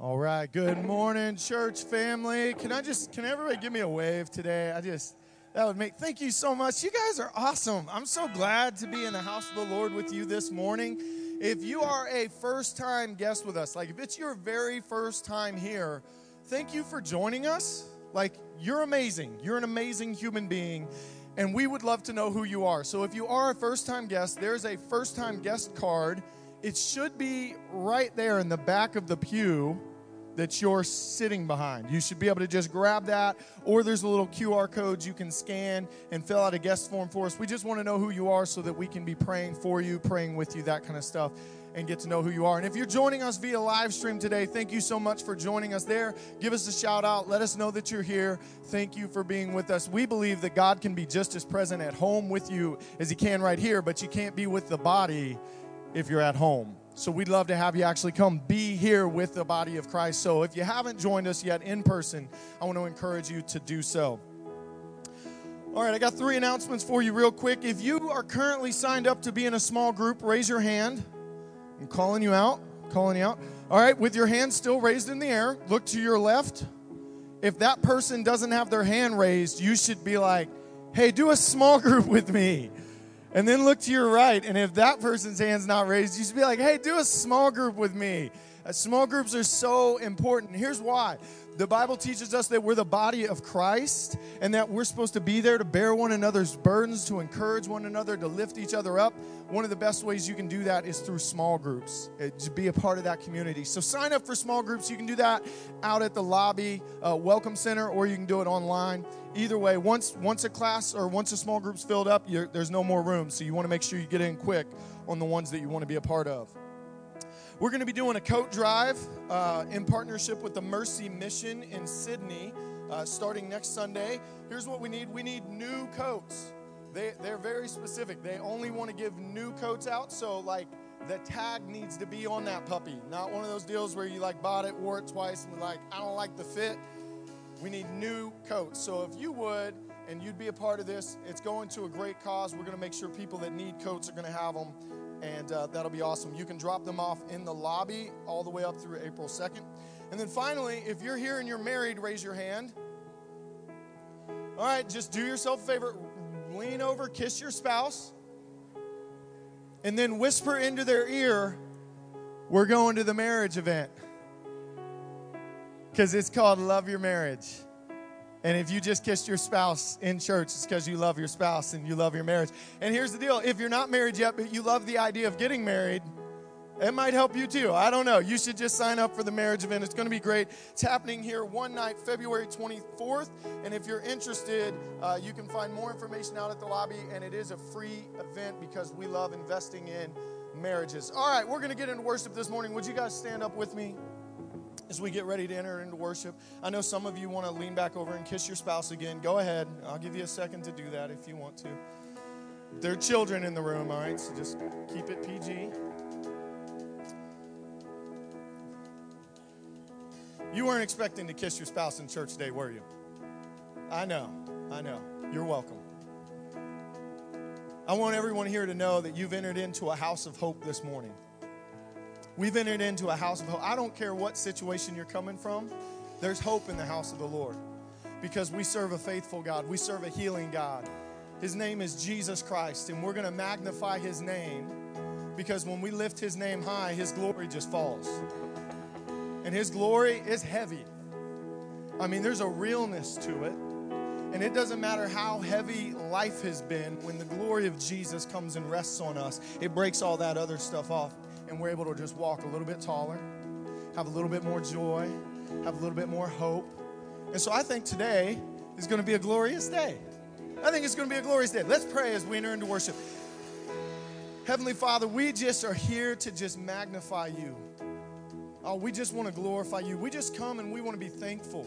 All right. Good morning, church family. Can I just, can everybody give me a wave today? I just, that would make, thank you so much. You guys are awesome. I'm so glad to be in the house of the Lord with you this morning. If you are a first time guest with us, like if it's your very first time here, thank you for joining us. Like, you're amazing. You're an amazing human being, and we would love to know who you are. So, if you are a first time guest, there's a first time guest card. It should be right there in the back of the pew that you're sitting behind. You should be able to just grab that, or there's a little QR code you can scan and fill out a guest form for us. We just want to know who you are so that we can be praying for you, praying with you, that kind of stuff, and get to know who you are. And if you're joining us via live stream today, thank you so much for joining us there. Give us a shout out. Let us know that you're here. Thank you for being with us. We believe that God can be just as present at home with you as He can right here, but you can't be with the body if you're at home. So we'd love to have you actually come be here with the body of Christ. So if you haven't joined us yet in person, I want to encourage you to do so. All right, I got three announcements for you real quick. If you are currently signed up to be in a small group, raise your hand. I'm calling you out, calling you out. All right, with your hand still raised in the air, look to your left. If that person doesn't have their hand raised, you should be like, hey, do a small group with me. And then look to your right, and if that person's hand's not raised, you should be like, hey, do a small group with me. Small groups are so important. Here's why the Bible teaches us that we're the body of Christ and that we're supposed to be there to bear one another's burdens, to encourage one another, to lift each other up. One of the best ways you can do that is through small groups, uh, to be a part of that community. So sign up for small groups. You can do that out at the lobby uh, welcome center or you can do it online. Either way, once, once a class or once a small group's filled up, there's no more room. So you want to make sure you get in quick on the ones that you want to be a part of. We're going to be doing a coat drive uh, in partnership with the Mercy Mission in Sydney uh, starting next Sunday. Here's what we need we need new coats. They, they're very specific. They only want to give new coats out. So, like, the tag needs to be on that puppy. Not one of those deals where you, like, bought it, wore it twice, and, like, I don't like the fit. We need new coats. So, if you would, and you'd be a part of this, it's going to a great cause. We're going to make sure people that need coats are going to have them and uh, that'll be awesome. You can drop them off in the lobby all the way up through April 2nd. And then finally, if you're here and you're married, raise your hand. All right, just do yourself a favor lean over, kiss your spouse, and then whisper into their ear, We're going to the marriage event. Because it's called Love Your Marriage. And if you just kissed your spouse in church, it's because you love your spouse and you love your marriage. And here's the deal if you're not married yet, but you love the idea of getting married, it might help you too. I don't know. You should just sign up for the marriage event. It's going to be great. It's happening here one night, February 24th. And if you're interested, uh, you can find more information out at the lobby. And it is a free event because we love investing in marriages. All right, we're going to get into worship this morning. Would you guys stand up with me? As we get ready to enter into worship. I know some of you want to lean back over and kiss your spouse again. Go ahead. I'll give you a second to do that if you want to. There are children in the room, all right? So just keep it PG. You weren't expecting to kiss your spouse in church today, were you? I know. I know. You're welcome. I want everyone here to know that you've entered into a house of hope this morning. We've entered into a house of hope. I don't care what situation you're coming from, there's hope in the house of the Lord because we serve a faithful God, we serve a healing God. His name is Jesus Christ, and we're going to magnify his name because when we lift his name high, his glory just falls. And his glory is heavy. I mean, there's a realness to it. And it doesn't matter how heavy life has been, when the glory of Jesus comes and rests on us, it breaks all that other stuff off and we're able to just walk a little bit taller, have a little bit more joy, have a little bit more hope. And so I think today is going to be a glorious day. I think it's going to be a glorious day. Let's pray as we enter into worship. Heavenly Father, we just are here to just magnify you. Oh, we just want to glorify you. We just come and we want to be thankful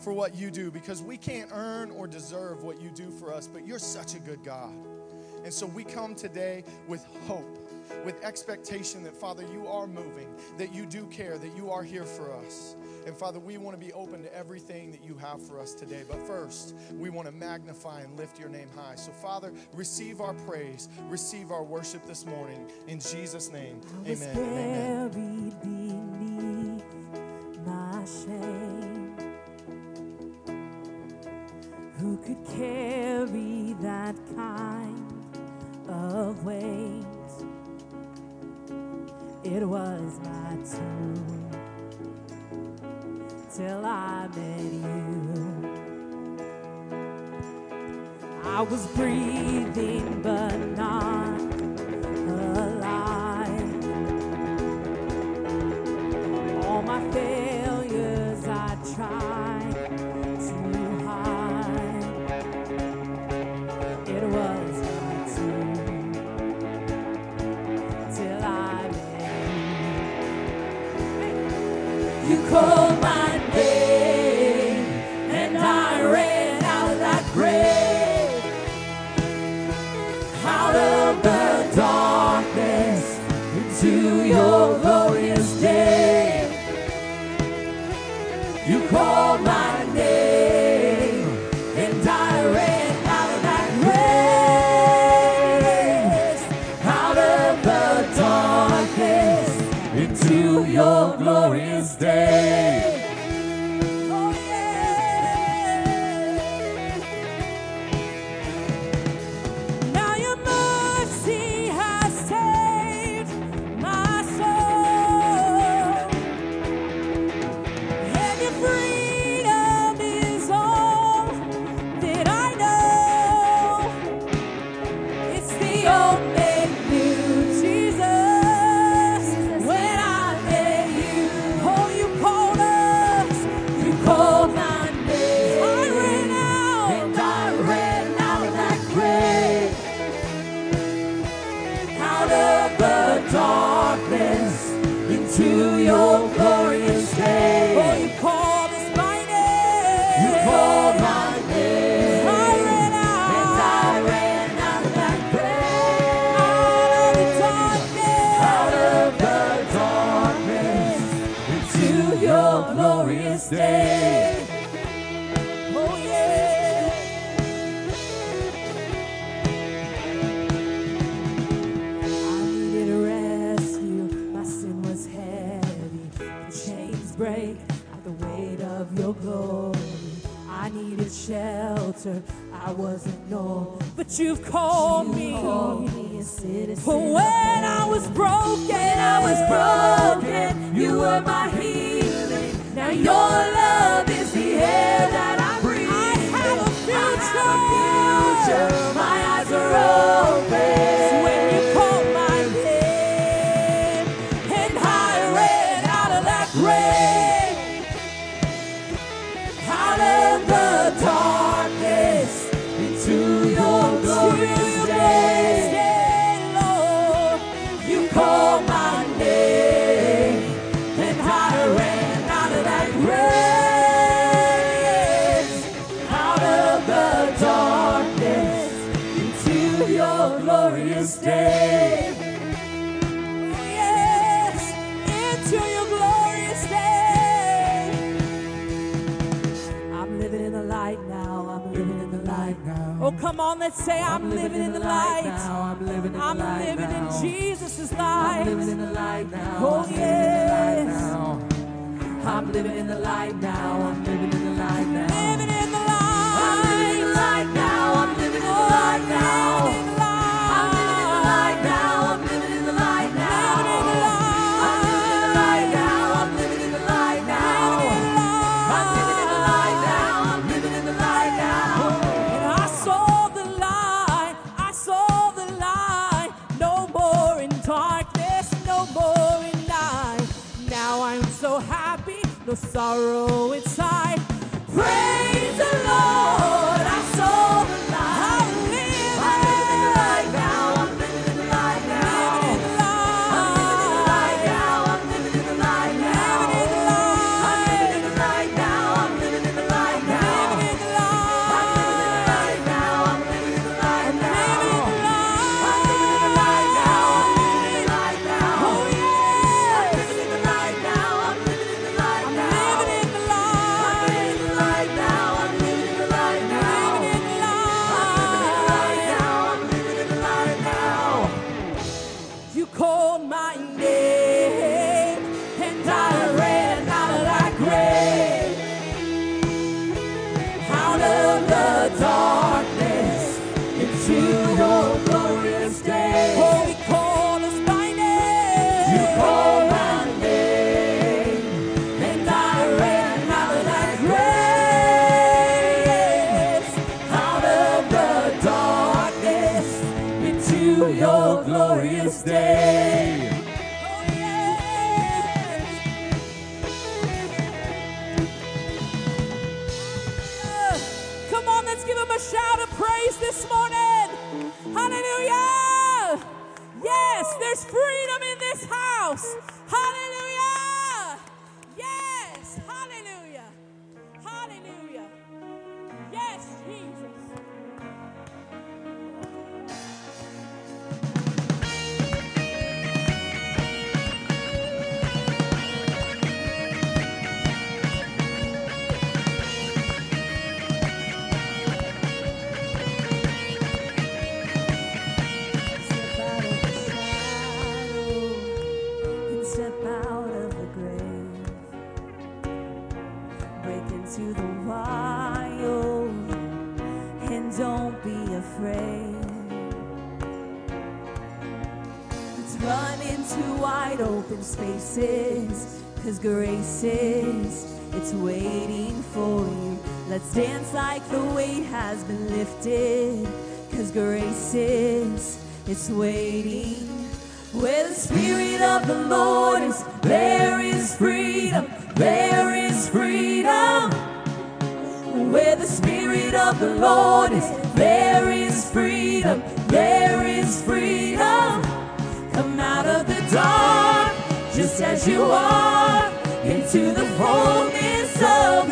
for what you do because we can't earn or deserve what you do for us, but you're such a good God. And so we come today with hope with expectation that, Father, you are moving, that you do care, that you are here for us. And Father, we want to be open to everything that you have for us today. But first, we want to magnify and lift your name high. So, Father, receive our praise, receive our worship this morning. In Jesus' name, amen. Who could carry that kind? it was my tomb till I met you. I was breathing, but not. sorrow. Grace is, it's waiting for you. Let's dance like the weight has been lifted, cause grace is, it's waiting. Where the Spirit of the Lord is, there is freedom, there is freedom. Where the Spirit of the Lord is, there is freedom, there is freedom. Come out of the dark, just as you are, into the fullness of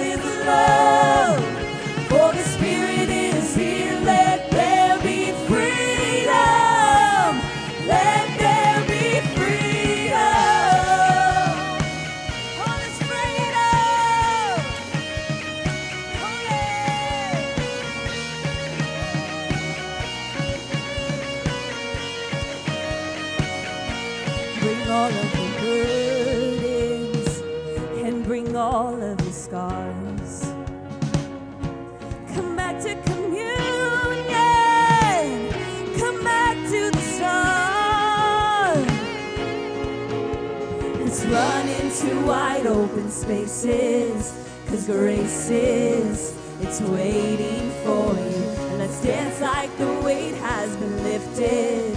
spaces. Cause grace is, it's waiting for you. And let's dance like the weight has been lifted.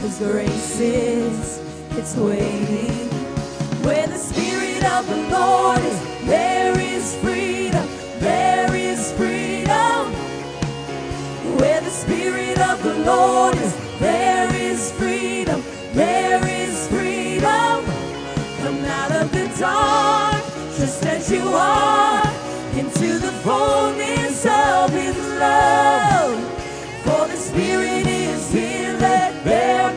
Cause grace is, it's waiting. Where the Spirit of the Lord is, there is freedom. There Lord is, there is freedom. There is freedom. Come out of the dark, just as you are, into the fullness of His love. For the Spirit is here, let there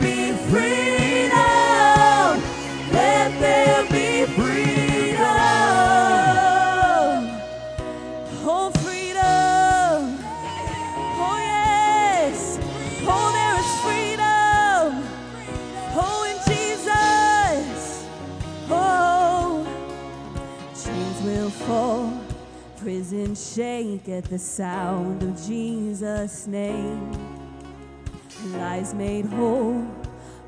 shake at the sound of Jesus' name. Lives made whole,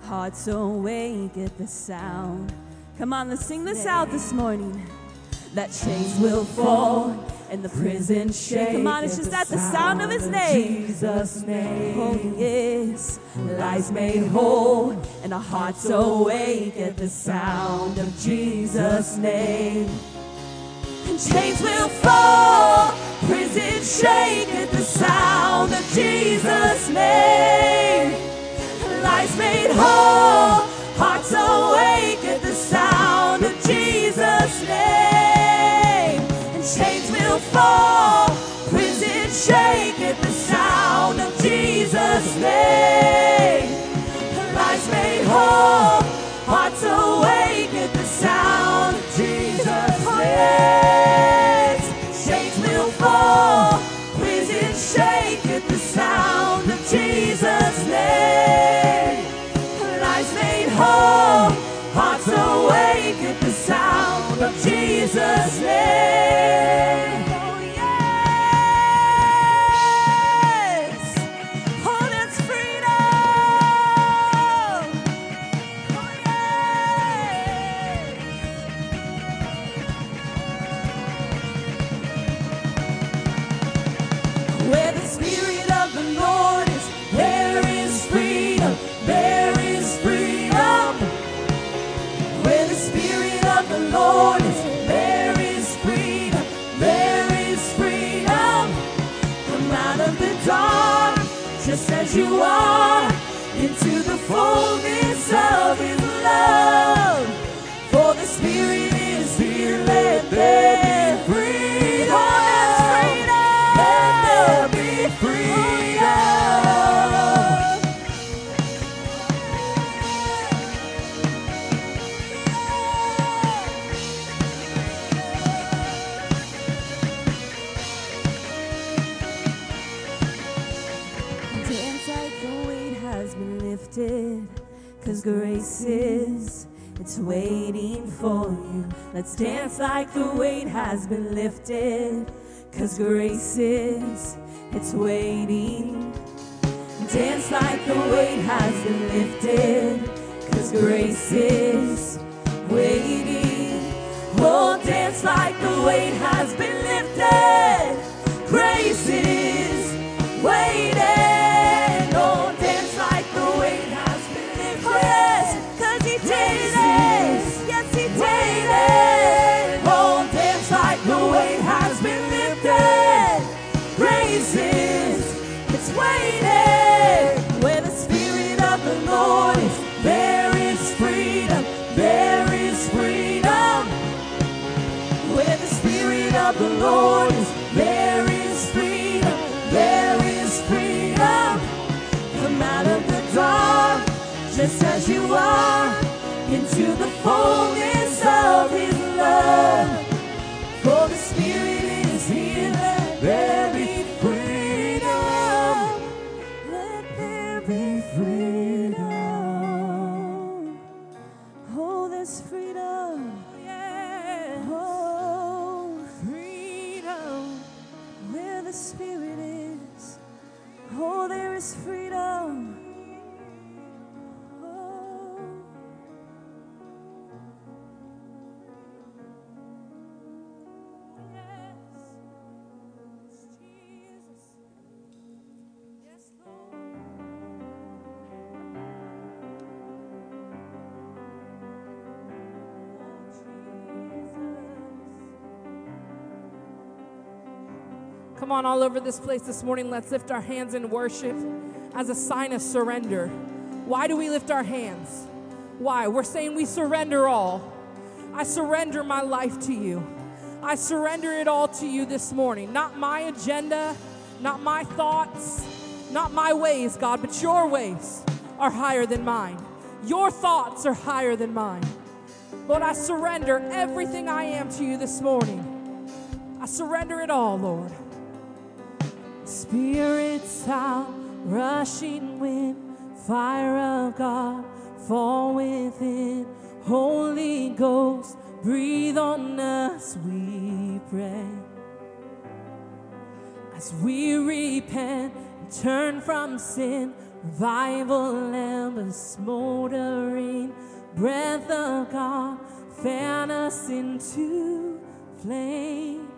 hearts awake at the sound. Come on, let's sing this out this morning. That chains will fall and the prison shake. Come on, it's just at the sound of His name. Jesus' name. Oh, yes. Lives made whole and our hearts awake at the sound of Jesus' name. And chains will fall, prison shake at the sound of Jesus' name. Lives made whole, hearts awake at the sound of Jesus' name. And chains will fall, prison shake at the sound of Jesus' name. Jesus' into it's waiting for you. Let's dance like the weight has been lifted. Cause grace is, it's waiting. Dance like the weight has been lifted. Cause grace is waiting. Oh, dance like the weight has been lifted. All over this place this morning, let's lift our hands in worship as a sign of surrender. Why do we lift our hands? Why? We're saying we surrender all. I surrender my life to you. I surrender it all to you this morning. Not my agenda, not my thoughts, not my ways, God, but your ways are higher than mine. Your thoughts are higher than mine. Lord, I surrender everything I am to you this morning. I surrender it all, Lord. Spirits out, rushing wind, fire of God, fall within. Holy Ghost, breathe on us, we pray. As we repent and turn from sin, revival embers smoldering, breath of God, fan us into flame.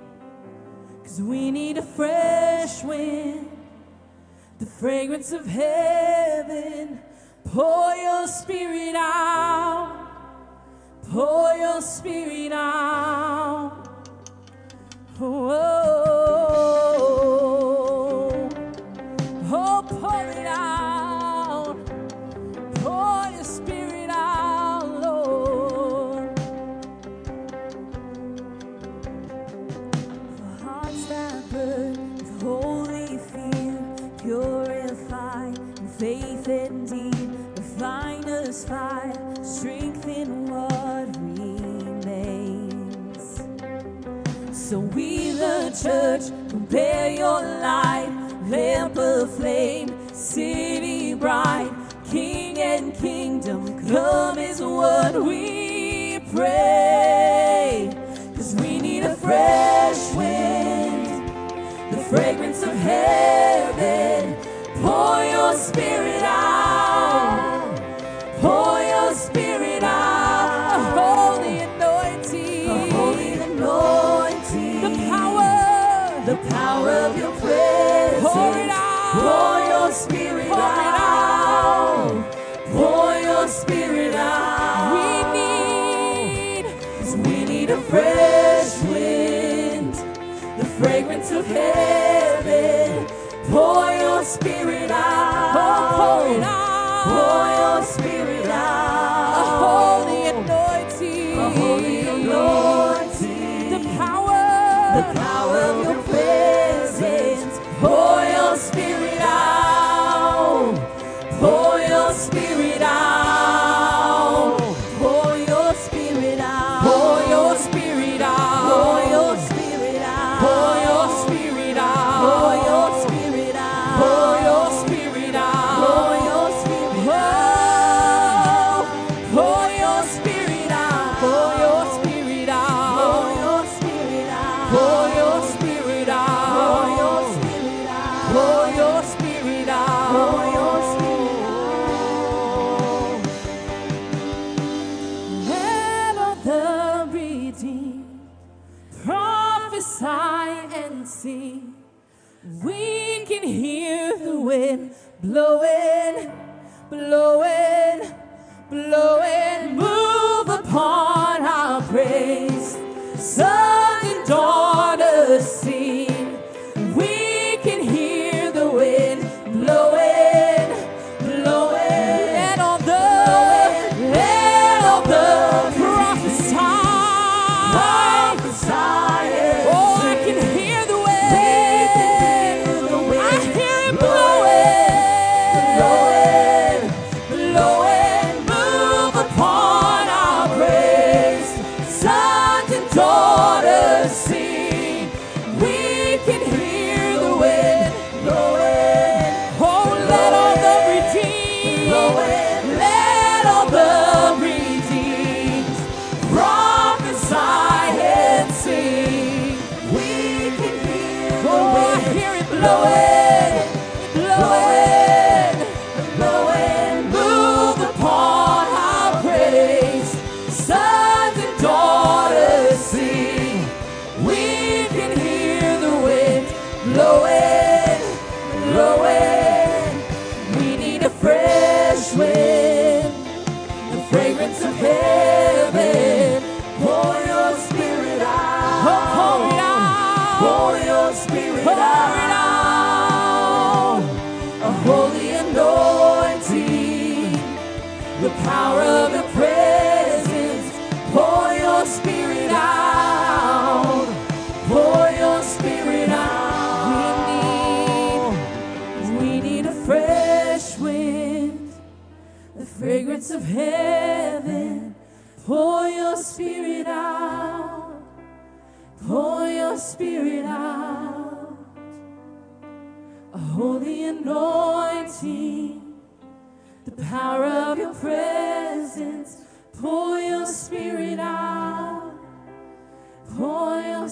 Cause we need a fresh wind, the fragrance of heaven. Pour your spirit out, pour your spirit out. Oh, oh, oh. Church, bear your light, lamp flame, city bright, King and kingdom come is what we pray. Cause we need a fresh wind, the fragrance of heaven. Pour your spirit out, of heaven. Pour your spirit out. Oh, pour it out. Pour your spirit out. A holy anointing. A holy anointing. The power. The power.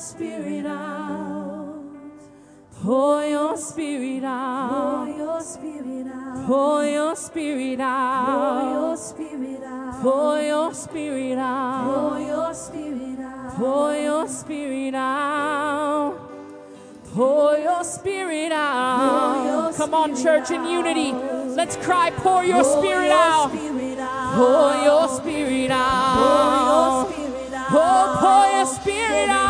spirit out. Pour your spirit out. Pour your spirit out. Pour your spirit out. Pour your spirit out. Pour your spirit out. Pour your spirit out. Come on, church, in unity. Let's cry, pour your spirit out. Pour your spirit out. Oh, pour your spirit out.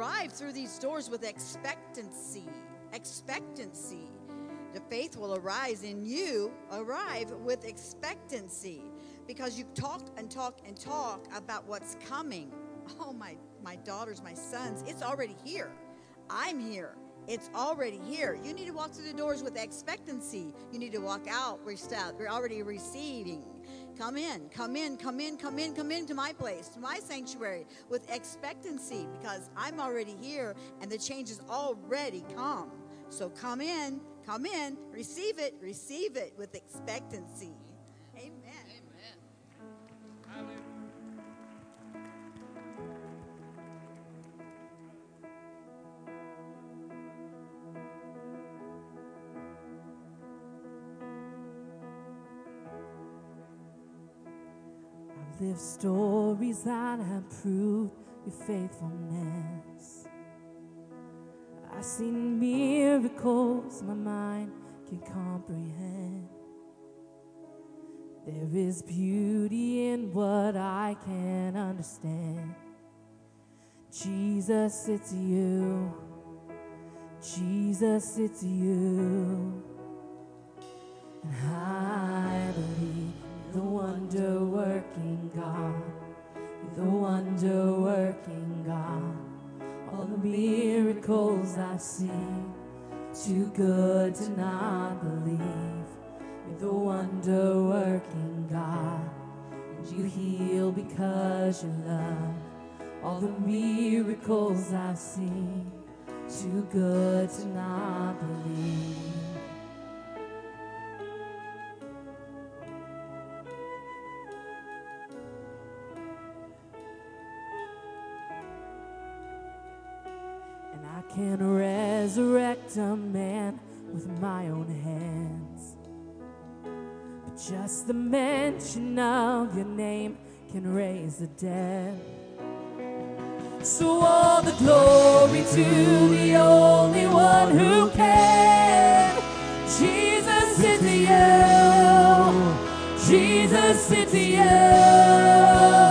Arrive through these doors with expectancy. Expectancy. The faith will arise in you, arrive with expectancy because you talk and talk and talk about what's coming. Oh, my, my daughters, my sons, it's already here. I'm here. It's already here. You need to walk through the doors with expectancy. You need to walk out. We're, already receiving. Come in, come in, come in, come in, come into my place, to my sanctuary with expectancy because I'm already here and the change has already come. So come in, come in, receive it, receive it with expectancy. Live stories that have proved your faithfulness. I've seen miracles my mind can comprehend. There is beauty in what I can understand. Jesus, it's you. Jesus, it's you. And I believe the wonder working God. the wonder working God. All the miracles I've seen, too good to not believe. You're the wonder working God. And you heal because you love. All the miracles I've seen, too good to not believe. Can resurrect a man with my own hands. But just the mention of your name can raise the dead. So all the glory to the only one who can. Jesus, it's you. Jesus, it's you.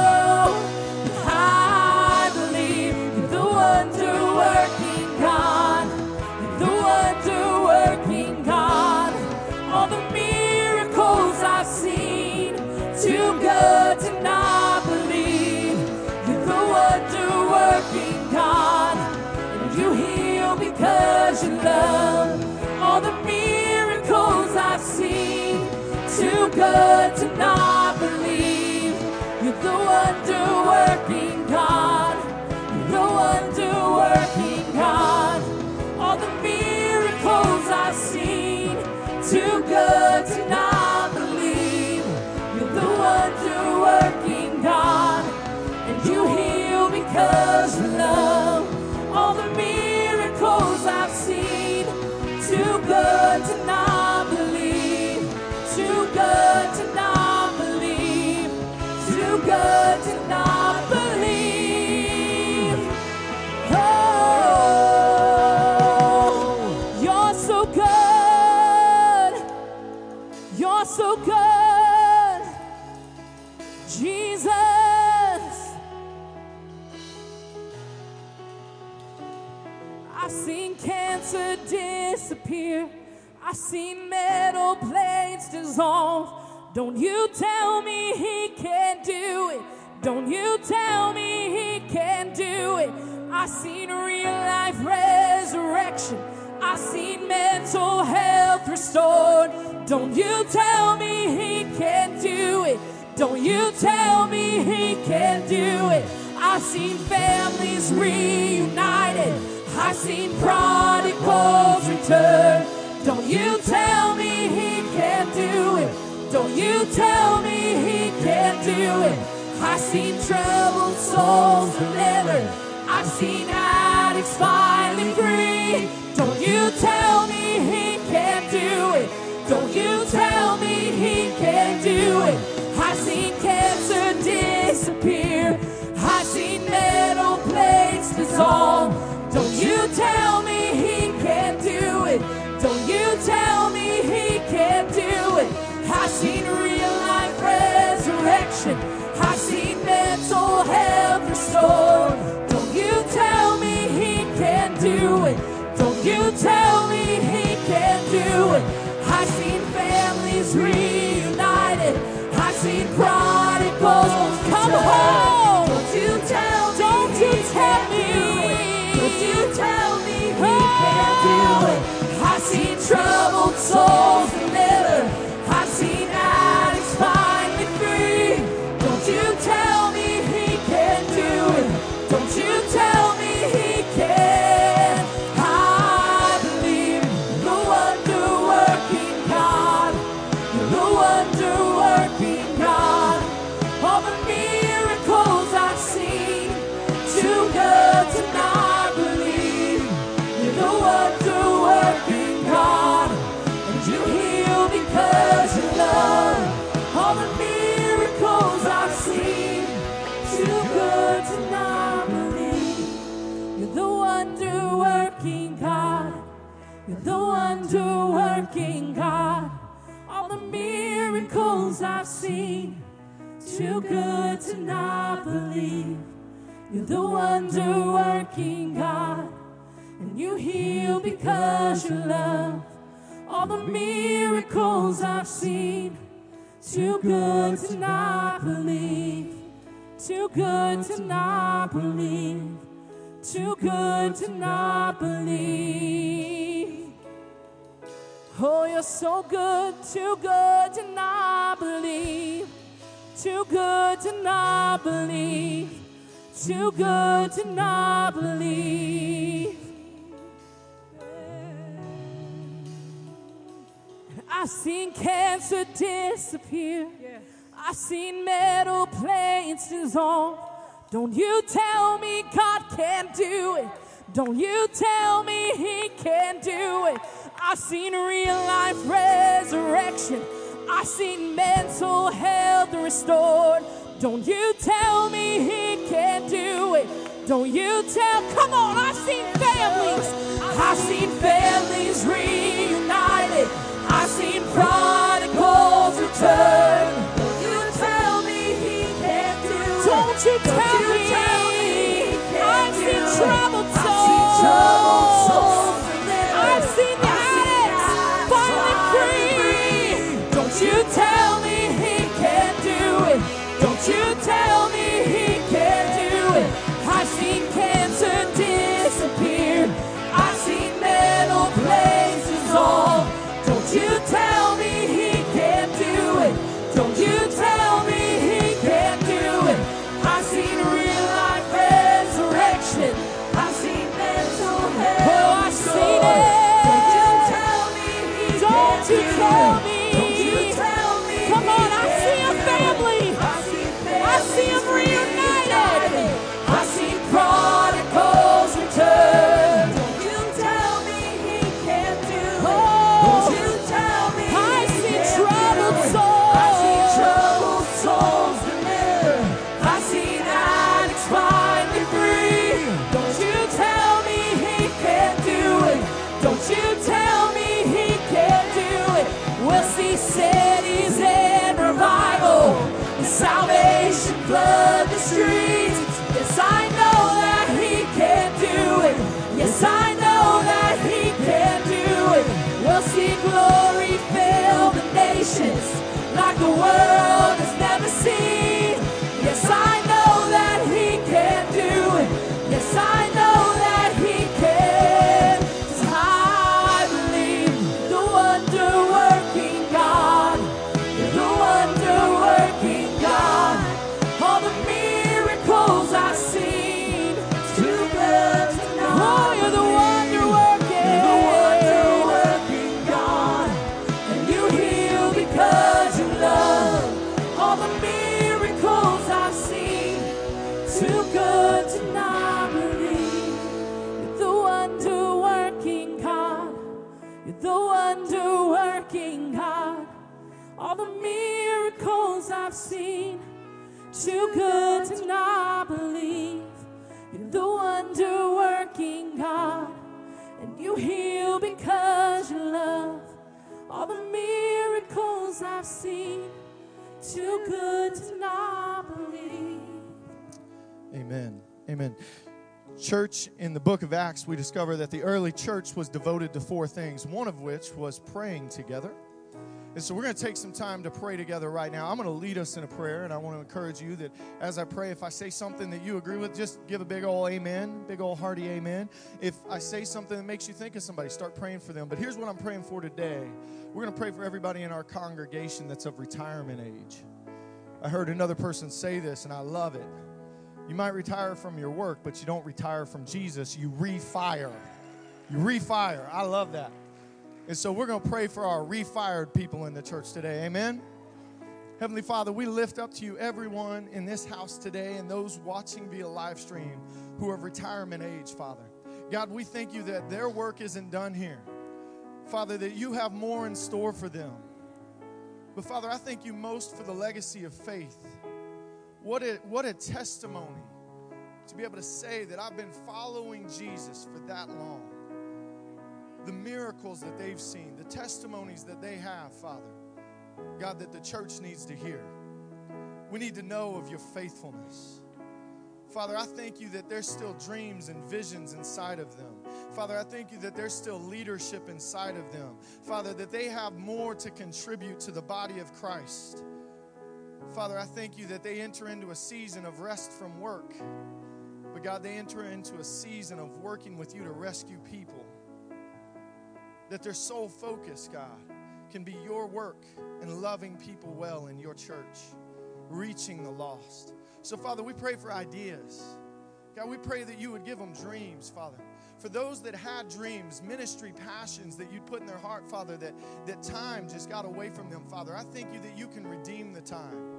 Too good to not believe you're the wonder working God. You're the wonder working God. All the miracles I've seen. Too good to not believe you're the wonder working God. And you heal because you love all the miracles I've seen. Too good to not I've seen cancer disappear. I've seen metal plates dissolve. Don't you tell me he can't do it. Don't you tell me he can't do it. I've seen real life resurrection. I've seen mental health restored. Don't you tell me he can't do it. Don't you tell me he can't do it. I've seen families reunited. I've seen prodigals return. Don't you tell me he can't do it. Don't you tell me he can't do it. I've seen troubled souls delivered. I've seen addicts finally free. Don't you tell me he can't do it. Don't you tell me he can't do it. I've seen cancer disappear. I've seen metal plates dissolve. Don't you tell me he can't do it. Don't you tell seen real life resurrection. I've seen mental health restored. Don't you tell me he can't do it. Don't you tell me he can't do it. I've seen families reunited. I've seen prodigals come home. Don't you tell me. Don't you tell me. You're the wonder working God. And you heal because you love. All the miracles I've seen. Too good to not believe. Too good to not believe. Too good to not believe. Oh, you're so good, too good to not believe. Too good to not believe. Too good to not believe. I've seen cancer disappear. I've seen metal plates dissolve. Don't you tell me God can't do it. Don't you tell me He can't do it. I've seen real life resurrection. I've seen mental health restored. Don't you tell me He can't do it. Don't you tell, come on, I've seen families. I've seen families reunited. I've seen prodigals return. Don't you tell me he can't do it. Don't you tell me. I've seen troubled souls. Don't you tell me he can't do it. I've seen cancer disappear. I've seen metal plates dissolve. Don't you tell me he can't do it. Don't you tell me he can't do it. I've seen real life resurrection. I've seen mental health. Oh, I've seen it. Don't you tell me he Don't you tell me. World church in the book of Acts, we discover that the early church was devoted to four things, one of which was praying together. And so we're going to take some time to pray together right now. I'm going to lead us in a prayer, and I want to encourage you that as I pray, if I say something that you agree with, just give a big old amen, big old hearty amen. If I say something that makes you think of somebody, start praying for them. But here's what I'm praying for today we're going to pray for everybody in our congregation that's of retirement age. I heard another person say this, and I love it. You might retire from your work, but you don't retire from Jesus. You refire. You refire. I love that. And so we're going to pray for our refired people in the church today. Amen. Heavenly Father, we lift up to you everyone in this house today and those watching via live stream who are of retirement age, Father. God, we thank you that their work isn't done here. Father, that you have more in store for them. But Father, I thank you most for the legacy of faith. What a, what a testimony to be able to say that I've been following Jesus for that long the miracles that they've seen, the testimonies that they have, Father. God, that the church needs to hear. We need to know of your faithfulness. Father, I thank you that there's still dreams and visions inside of them. Father, I thank you that there's still leadership inside of them. Father, that they have more to contribute to the body of Christ. Father, I thank you that they enter into a season of rest from work. But God, they enter into a season of working with you to rescue people that their sole focus, God, can be your work and loving people well in your church, reaching the lost. So, Father, we pray for ideas. God, we pray that you would give them dreams, Father. For those that had dreams, ministry passions that you'd put in their heart, Father, that, that time just got away from them, Father, I thank you that you can redeem the time.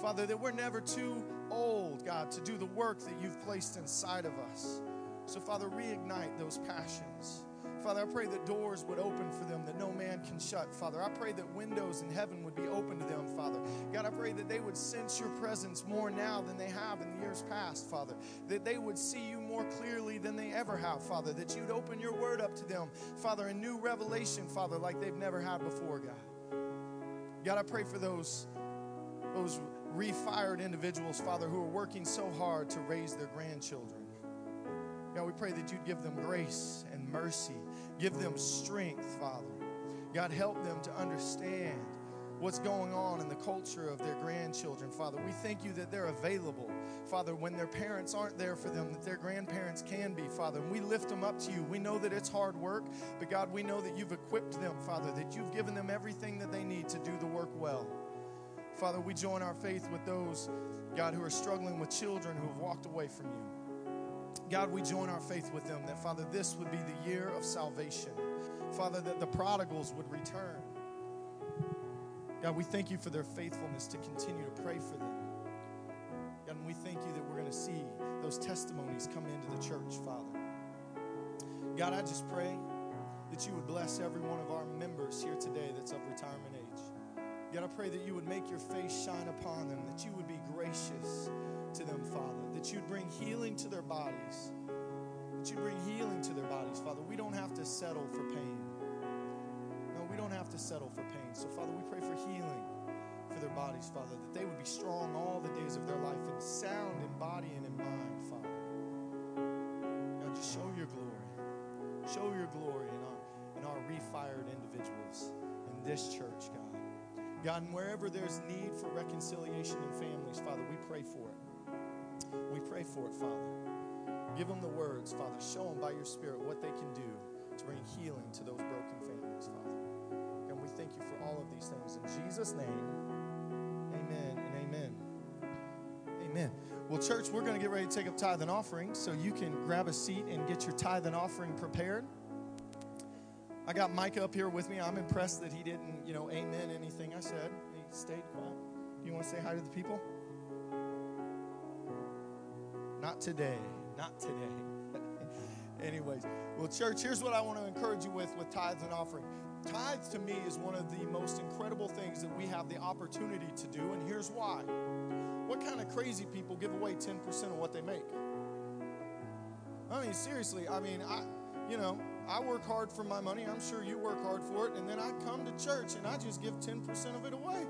Father, that we're never too old, God, to do the work that you've placed inside of us. So, Father, reignite those passions. Father, I pray that doors would open for them that no man can shut. Father, I pray that windows in heaven would be open to them, Father. God, I pray that they would sense your presence more now than they have in the years past, Father. That they would see you more clearly than they ever have, Father. That you'd open your word up to them, Father, in new revelation, Father, like they've never had before, God. God, I pray for those, those refired individuals, Father, who are working so hard to raise their grandchildren. God, we pray that you'd give them grace and mercy Give them strength, Father. God, help them to understand what's going on in the culture of their grandchildren, Father. We thank you that they're available, Father, when their parents aren't there for them, that their grandparents can be, Father. And we lift them up to you. We know that it's hard work, but God, we know that you've equipped them, Father, that you've given them everything that they need to do the work well. Father, we join our faith with those, God, who are struggling with children who have walked away from you. God, we join our faith with them that, Father, this would be the year of salvation. Father, that the prodigals would return. God, we thank you for their faithfulness to continue to pray for them. God, and we thank you that we're going to see those testimonies come into the church, Father. God, I just pray that you would bless every one of our members here today that's of retirement. God, I pray that you would make your face shine upon them, that you would be gracious to them, Father, that you'd bring healing to their bodies, that you bring healing to their bodies, Father. We don't have to settle for pain. No, we don't have to settle for pain. So, Father, we pray for healing for their bodies, Father, that they would be strong all the days of their life and sound in body and in mind, Father. God, just show your glory. Show your glory in our, in our refired individuals in this church, God. God, and wherever there's need for reconciliation in families, Father, we pray for it. We pray for it, Father. Give them the words, Father. Show them by your Spirit what they can do to bring healing to those broken families, Father. And we thank you for all of these things. In Jesus' name, amen and amen. Amen. Well, church, we're going to get ready to take up tithe and offering, so you can grab a seat and get your tithe and offering prepared. I got Micah up here with me. I'm impressed that he didn't, you know, amen anything I said. He stayed quiet. You want to say hi to the people? Not today. Not today. Anyways, well, church, here's what I want to encourage you with with tithes and offering. Tithes to me is one of the most incredible things that we have the opportunity to do, and here's why. What kind of crazy people give away 10% of what they make? I mean, seriously, I mean, I, you know, I work hard for my money. I'm sure you work hard for it. And then I come to church and I just give 10% of it away.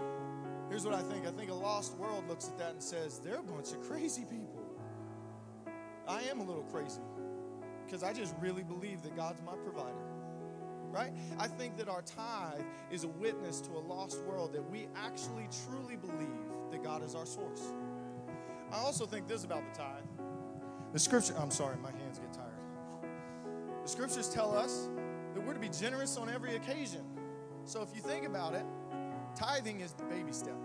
Here's what I think I think a lost world looks at that and says, they're a bunch of crazy people. I am a little crazy because I just really believe that God's my provider. Right? I think that our tithe is a witness to a lost world that we actually truly believe that God is our source. I also think this about the tithe. The scripture, I'm sorry, my hands get tired. The scriptures tell us that we're to be generous on every occasion. So if you think about it, tithing is the baby step.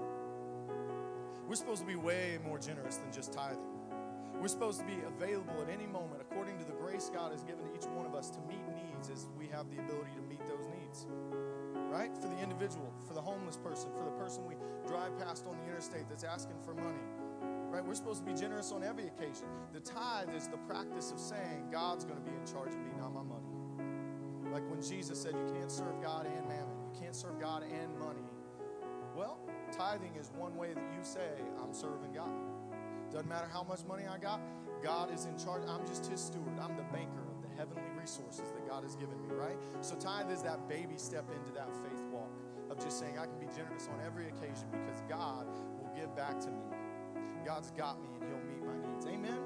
We're supposed to be way more generous than just tithing. We're supposed to be available at any moment according to the grace God has given to each one of us to meet needs as we have the ability to meet those needs. Right? For the individual, for the homeless person, for the person we drive past on the interstate that's asking for money. Right? We're supposed to be generous on every occasion. The tithe is the practice of saying God's going to be in charge of me, not my money. Like when Jesus said, You can't serve God and mammon, you can't serve God and money. Well, tithing is one way that you say, I'm serving God. Doesn't matter how much money I got, God is in charge. I'm just His steward. I'm the banker of the heavenly resources that God has given me, right? So, tithe is that baby step into that faith walk of just saying, I can be generous on every occasion because God will give back to me. God's got me and He'll meet my needs. Amen?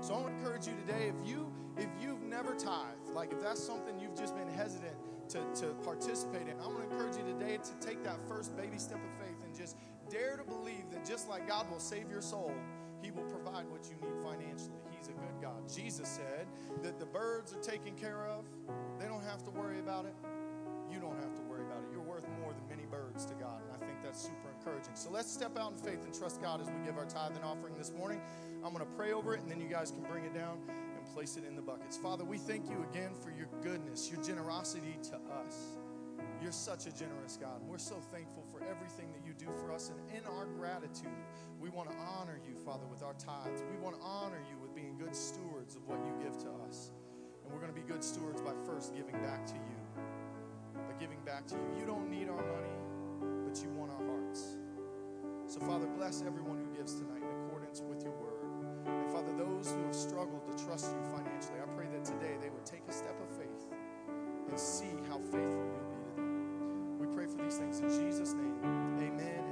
So, I want to encourage you today if you if you've never tithed, like if that's something you've just been hesitant to, to participate in, I want to encourage you today to take that first baby step of faith and just dare to believe that just like God will save your soul, He will provide what you need financially. He's a good God. Jesus said that the birds are taken care of, they don't have to worry about it. You don't have to worry worth more than many birds to God. And I think that's super encouraging. So let's step out in faith and trust God as we give our tithe and offering this morning. I'm going to pray over it, and then you guys can bring it down and place it in the buckets. Father, we thank you again for your goodness, your generosity to us. You're such a generous God. And we're so thankful for everything that you do for us. And in our gratitude, we want to honor you, Father, with our tithes. We want to honor you with being good stewards of what you give to us. And we're going to be good stewards by first giving back to you. Giving back to you. You don't need our money, but you want our hearts. So, Father, bless everyone who gives tonight in accordance with your word. And Father, those who have struggled to trust you financially, I pray that today they would take a step of faith and see how faithful you'll be to them. We pray for these things in Jesus' name. Amen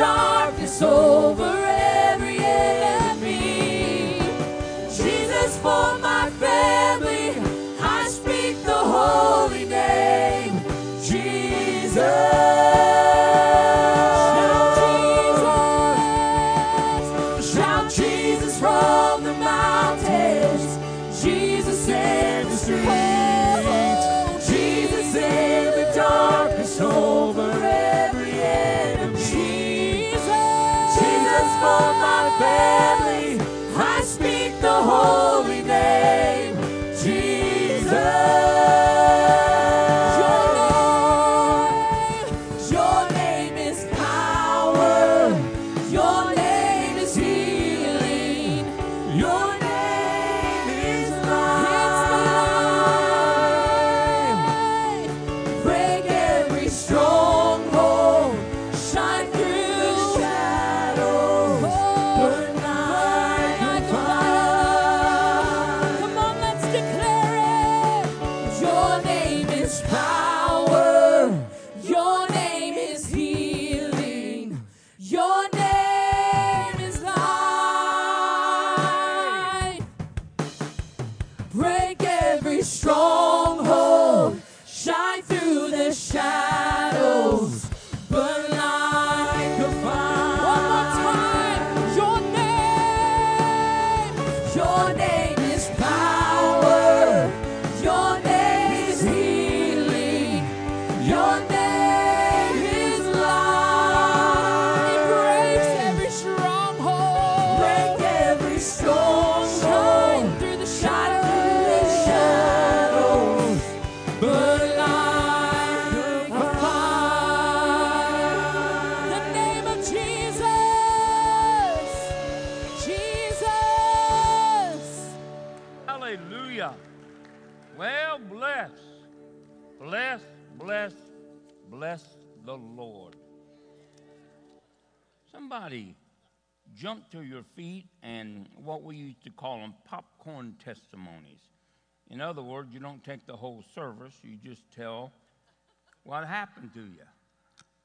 Darkness over used to call them popcorn testimonies. In other words, you don't take the whole service, you just tell what happened to you.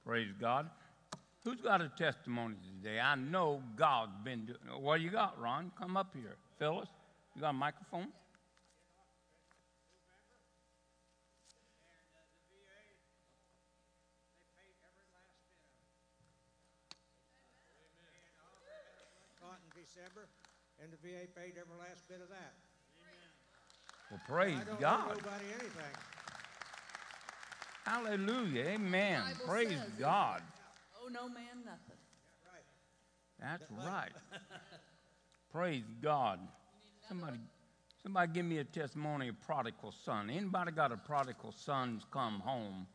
Praise God. Who's got a testimony today? I know God's been doing. What you got, Ron? Come up here. Phyllis, you got a microphone? And the VA paid every last bit of that. Well, praise I don't God. owe nobody anything. Hallelujah. Amen. Bible Praise says. God. Oh, no man, nothing. That's right. Praise God. Somebody somebody give me a testimony of prodigal son. Anybody got a prodigal son's come home?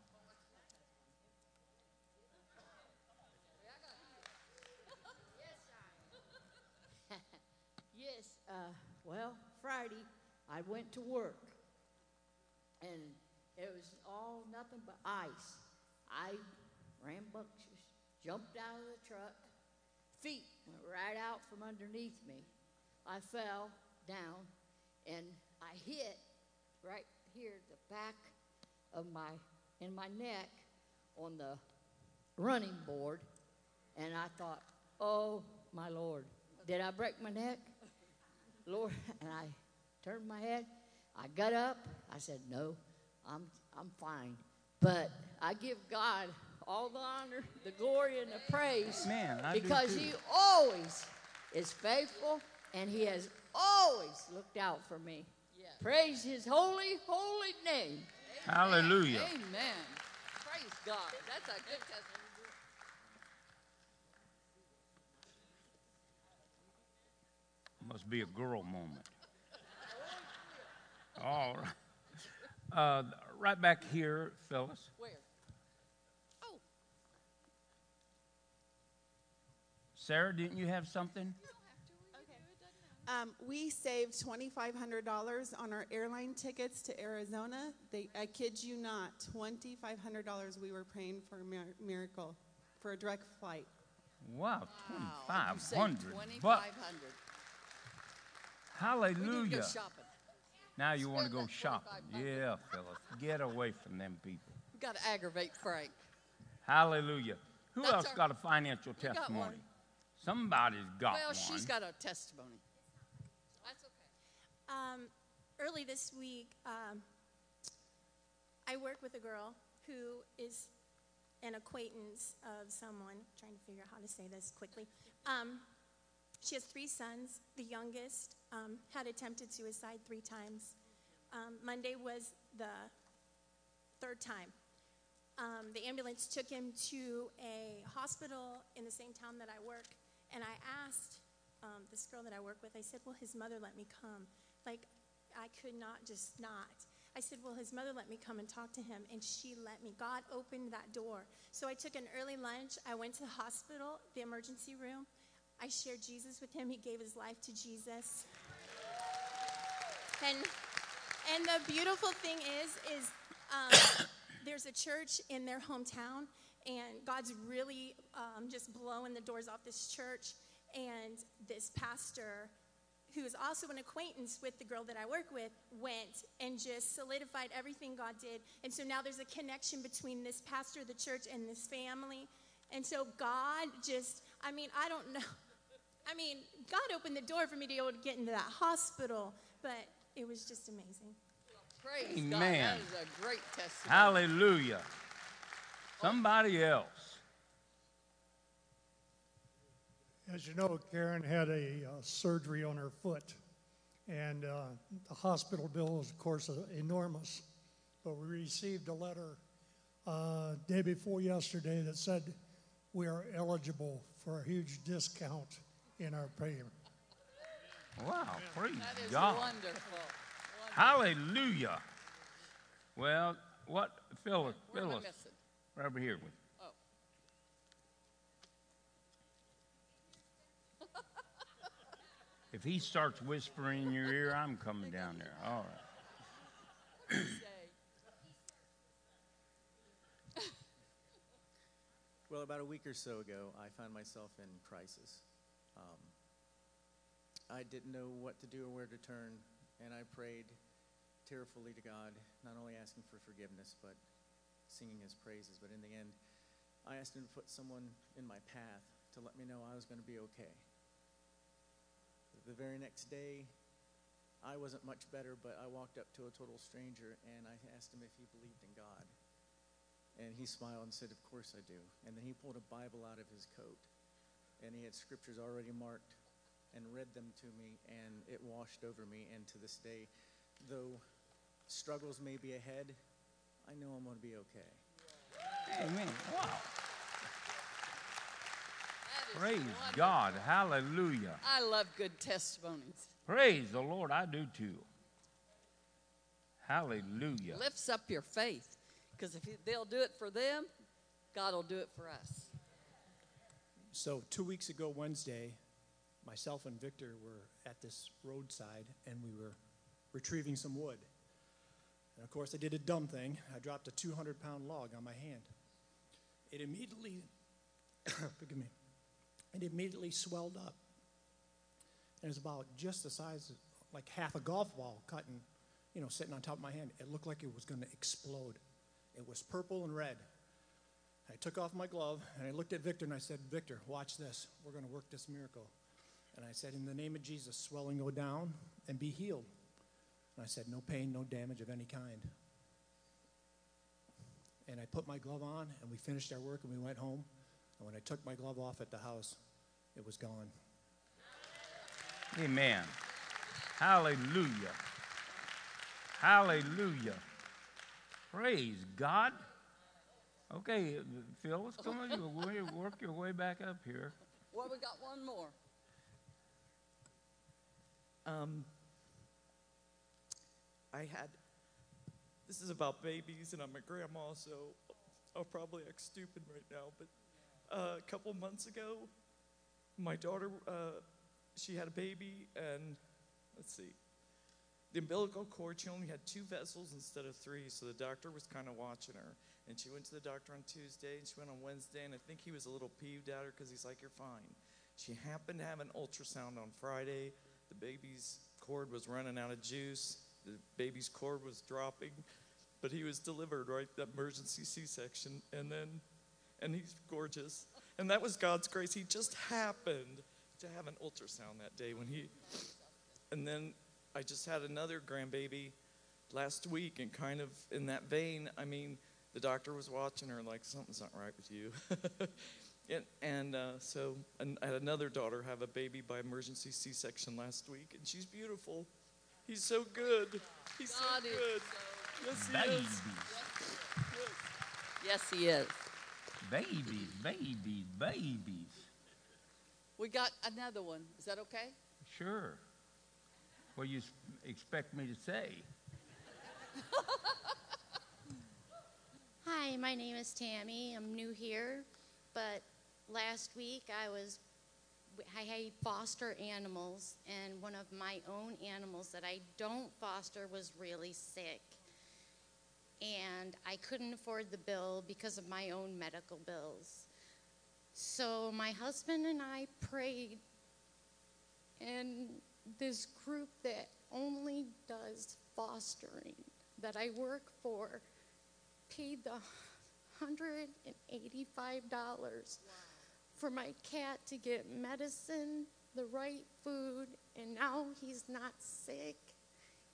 Yes, uh, well, Friday I went to work and it was all nothing but ice. I rambunctious, jumped out of the truck, feet went right out from underneath me. I fell down and I hit right here the back of my in my neck on the running board and I thought, "Oh, my lord, did I break my neck?" Lord, and I turned my head. I got up. I said, "No, I'm I'm fine." But I give God all the honor, the glory, and the praise Man, I do because too. He always is faithful and He has always looked out for me. Praise His holy, holy name. Hallelujah. Amen. Praise God. That's a good testimony. Must be a girl moment. All right. Uh, right back here, Phyllis. Where? Oh, Sarah, didn't you have something? Um, we saved $2,500 on our airline tickets to Arizona. They, I kid you not, $2,500 we were paying for a mir- miracle for a direct flight. Wow, saved hundred 2500 bucks. We need to go Hallelujah. Now you want to go shopping. Yeah, Phyllis. Get away from them people. We got to aggravate Frank. Hallelujah. Who That's else our- got a financial We got testimony? Somebody's got well, one. she's got a testimony. That's okay. Um, early this week, um, I work with a girl who is an acquaintance of someone. trying to figure out how to say this quickly. Um, she has three sons. The youngest um, had attempted suicide three times. Um, Monday was the third time. Um, the ambulance took him to a hospital in the same town that I work, and I asked um, this girl that I work with, I said, Will his mother let me come? Like, I could not just not. I said, Will his mother let me come and talk to him? And she let me. God opened that door. So I took an early lunch. I went to the hospital, the emergency room. I shared Jesus with him. He gave his life to Jesus. And and the beautiful thing is, is um, there's a church in their hometown, and God's really um, just blowing the doors off this church. And this pastor, who is also an acquaintance with the girl that I work with, went and just solidified everything God did. And so now there's a connection between this pastor, the church, and this family. And so God just, I mean, I don't know. I mean, God opened the door for me to be able to get into that hospital, but it was just amazing. Praise God. Amen. That is a great testimony. Hallelujah. Somebody else. As you know, Karen had a uh, surgery on her foot, and uh, the hospital bill was, of course, uh, enormous. But we received a letter uh, day before yesterday that said we are eligible for a huge discount in our prayer. Wow, praise That is God. wonderful. Hallelujah. Well, what, Phyllis, Where am Phyllis, missing? right over here with Oh. If he starts whispering in your ear, I'm coming down there. All right. Well, about a week or so ago, I found myself in crisis. Um, I didn't know what to do or where to turn, and I prayed tearfully to God, not only asking for forgiveness, but singing his praises. But in the end, I asked him to put someone in my path to let me know I was going to be okay. The very next day, I wasn't much better, but I walked up to a total stranger and I asked him if he believed in God. And he smiled and said, Of course I do. And then he pulled a Bible out of his coat. And he had scriptures already marked and read them to me. And it washed over me. And to this day, though struggles may be ahead, I know I'm going to be okay. Amen. Wow. Praise wonderful. God. Hallelujah. I love good testimonies. Praise the Lord. I do too. Hallelujah. Lifts up your faith. Because if they'll do it for them, God will do it for us. So, two weeks ago, Wednesday, myself and Victor were at this roadside and we were retrieving some wood. And of course, I did a dumb thing. I dropped a 200 pound log on my hand. It immediately, forgive me, it immediately swelled up. And it was about just the size of like half a golf ball cutting, you know, sitting on top of my hand. It looked like it was going to explode. It was purple and red. I took off my glove and I looked at Victor and I said, Victor, watch this. We're going to work this miracle. And I said, In the name of Jesus, swelling go down and be healed. And I said, No pain, no damage of any kind. And I put my glove on and we finished our work and we went home. And when I took my glove off at the house, it was gone. Amen. Hallelujah. Hallelujah. Praise God. Okay, Phyllis, come on, you work your way back up here. Well, we got one more. Um, I had. This is about babies, and I'm a grandma, so I'll probably act stupid right now. But uh, a couple months ago, my daughter, uh, she had a baby, and let's see, the umbilical cord. She only had two vessels instead of three, so the doctor was kind of watching her. And she went to the doctor on Tuesday, and she went on Wednesday, and I think he was a little peeved at her because he's like, "You're fine." She happened to have an ultrasound on Friday. The baby's cord was running out of juice, the baby's cord was dropping, but he was delivered right that emergency C-section, and then, and he's gorgeous, and that was God's grace. He just happened to have an ultrasound that day when he, and then I just had another grandbaby last week, and kind of in that vein. I mean, the doctor was watching her like something's not right with you. and, and uh, so and I had another daughter have a baby by emergency C-section last week, and she's beautiful. He's so good. He's God so is good. yes, he is. Yes, he is. Babies, babies, babies. We got another one. Is that okay? Sure. What do you expect me to say? Hi, my name is Tammy. I'm new here, but last week I was I had foster animals, and one of my own animals that I don't foster was really sick. And I couldn't afford the bill because of my own medical bills. So my husband and I prayed, and this group that only does fostering that I work for paid the $185 for my cat to get medicine, the right food, and now he's not sick.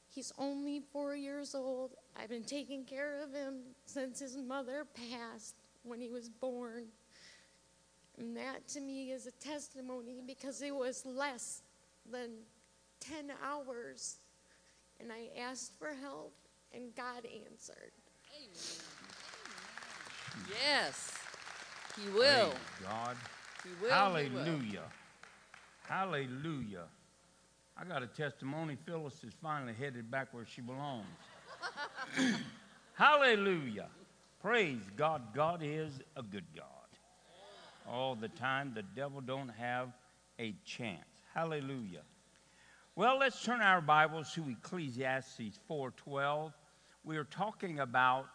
He's only four years old. I've been taking care of him since his mother passed when he was born. And that to me is a testimony because it was less than 10 hours. And I asked for help, and God answered. Yes, he will. Praise God. He will. He will. Hallelujah. Hallelujah. I got a testimony. Phyllis is finally headed back where she belongs. Hallelujah. Praise God. God is a good God. All the time, the devil don't have a chance. Hallelujah. Well, let's turn our Bibles to Ecclesiastes 4:12. We are talking about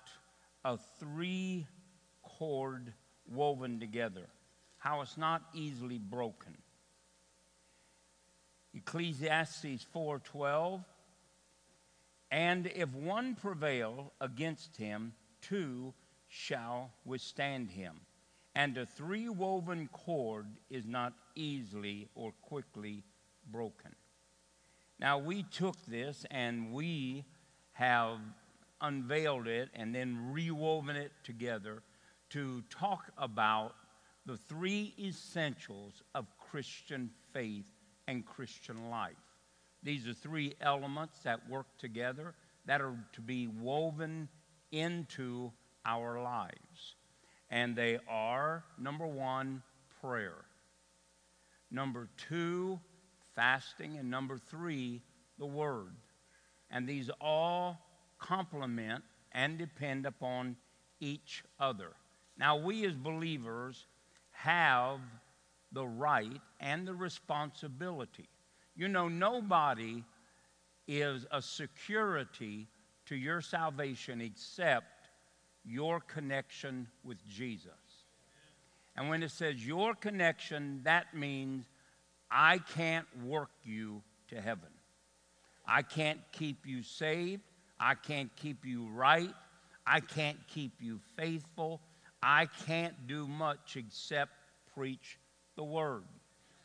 a three cord woven together, how it's not easily broken. Ecclesiastes 4:12 And if one prevail against him two shall withstand him and a three woven cord is not easily or quickly broken now we took this and we have unveiled it and then rewoven it together to talk about the three essentials of Christian faith and Christian life. These are three elements that work together that are to be woven into our lives. And they are number one, prayer. Number two, fasting. And number three, the Word. And these all complement and depend upon each other. Now, we as believers have the right and the responsibility. You know, nobody is a security to your salvation except your connection with Jesus. And when it says your connection, that means I can't work you to heaven. I can't keep you saved. I can't keep you right. I can't keep you faithful. I can't do much except preach the word.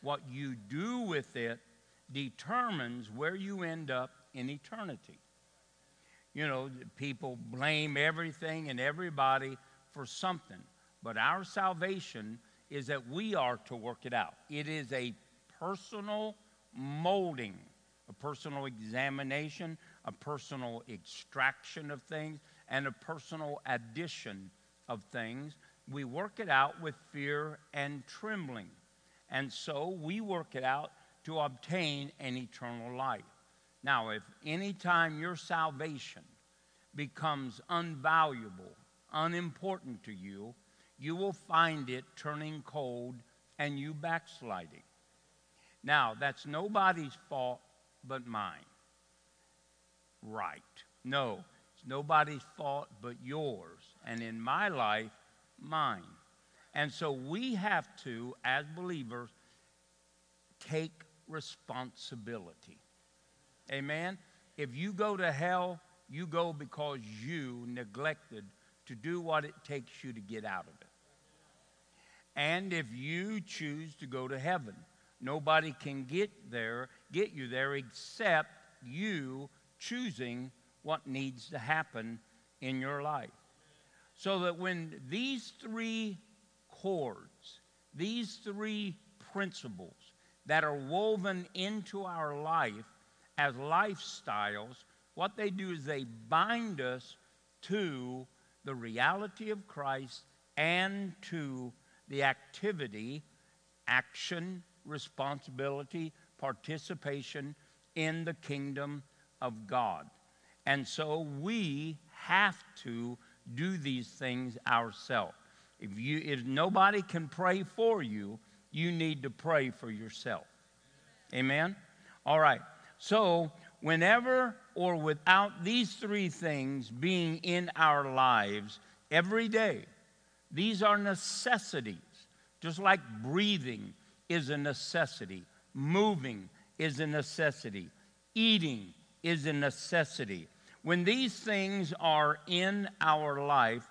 What you do with it determines where you end up in eternity. You know, people blame everything and everybody for something, but our salvation is that we are to work it out. It is a personal molding, a personal examination, a personal extraction of things, and a personal addition of things. We work it out with fear and trembling. And so we work it out to obtain an eternal life. Now, if any time your salvation becomes unvaluable, unimportant to you, you will find it turning cold and you backsliding. Now, that's nobody's fault but mine. Right. No, it's nobody's fault but yours. And in my life, mine. And so we have to, as believers, take responsibility. Amen? if you go to hell, you go because you neglected to do what it takes you to get out of it. And if you choose to go to heaven, nobody can get there, get you there except you choosing what needs to happen in your life. So that when these three cords, these three principles that are woven into our life as lifestyles, what they do is they bind us to the reality of Christ and to the activity, action, responsibility, participation in the kingdom of God. And so we have to do these things ourselves. If you if nobody can pray for you, you need to pray for yourself. Amen. All right. So, whenever or without these three things being in our lives every day, these are necessities. Just like breathing is a necessity, moving is a necessity, eating is a necessity. When these things are in our life,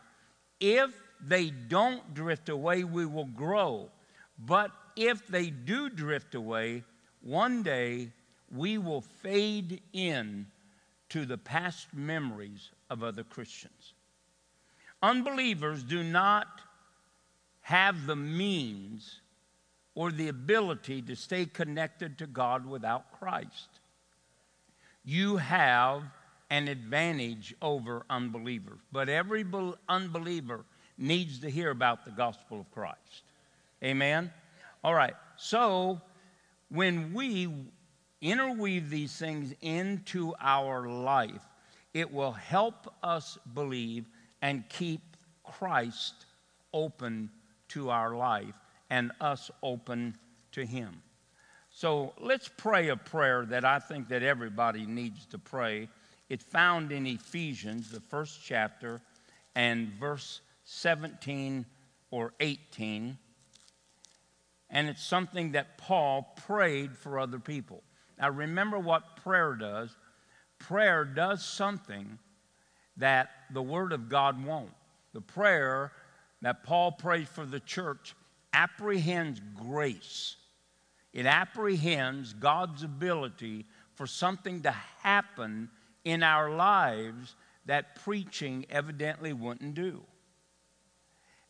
if they don't drift away, we will grow. But if they do drift away, one day we will fade in to the past memories of other Christians. Unbelievers do not have the means or the ability to stay connected to God without Christ. You have an advantage over unbelievers, but every unbeliever needs to hear about the gospel of Christ. Amen? All right, so when we interweave these things into our life, it will help us believe and keep Christ open to our life and us open to him. So let's pray a prayer that I think that everybody needs to pray. It's found in Ephesians, the first chapter, and verse 17 or 18. And it's something that Paul prayed for other people. Now, remember what prayer does. Prayer does something that the Word of God won't. The prayer that Paul prayed for the church apprehends grace, it apprehends God's ability for something to happen in our lives that preaching evidently wouldn't do.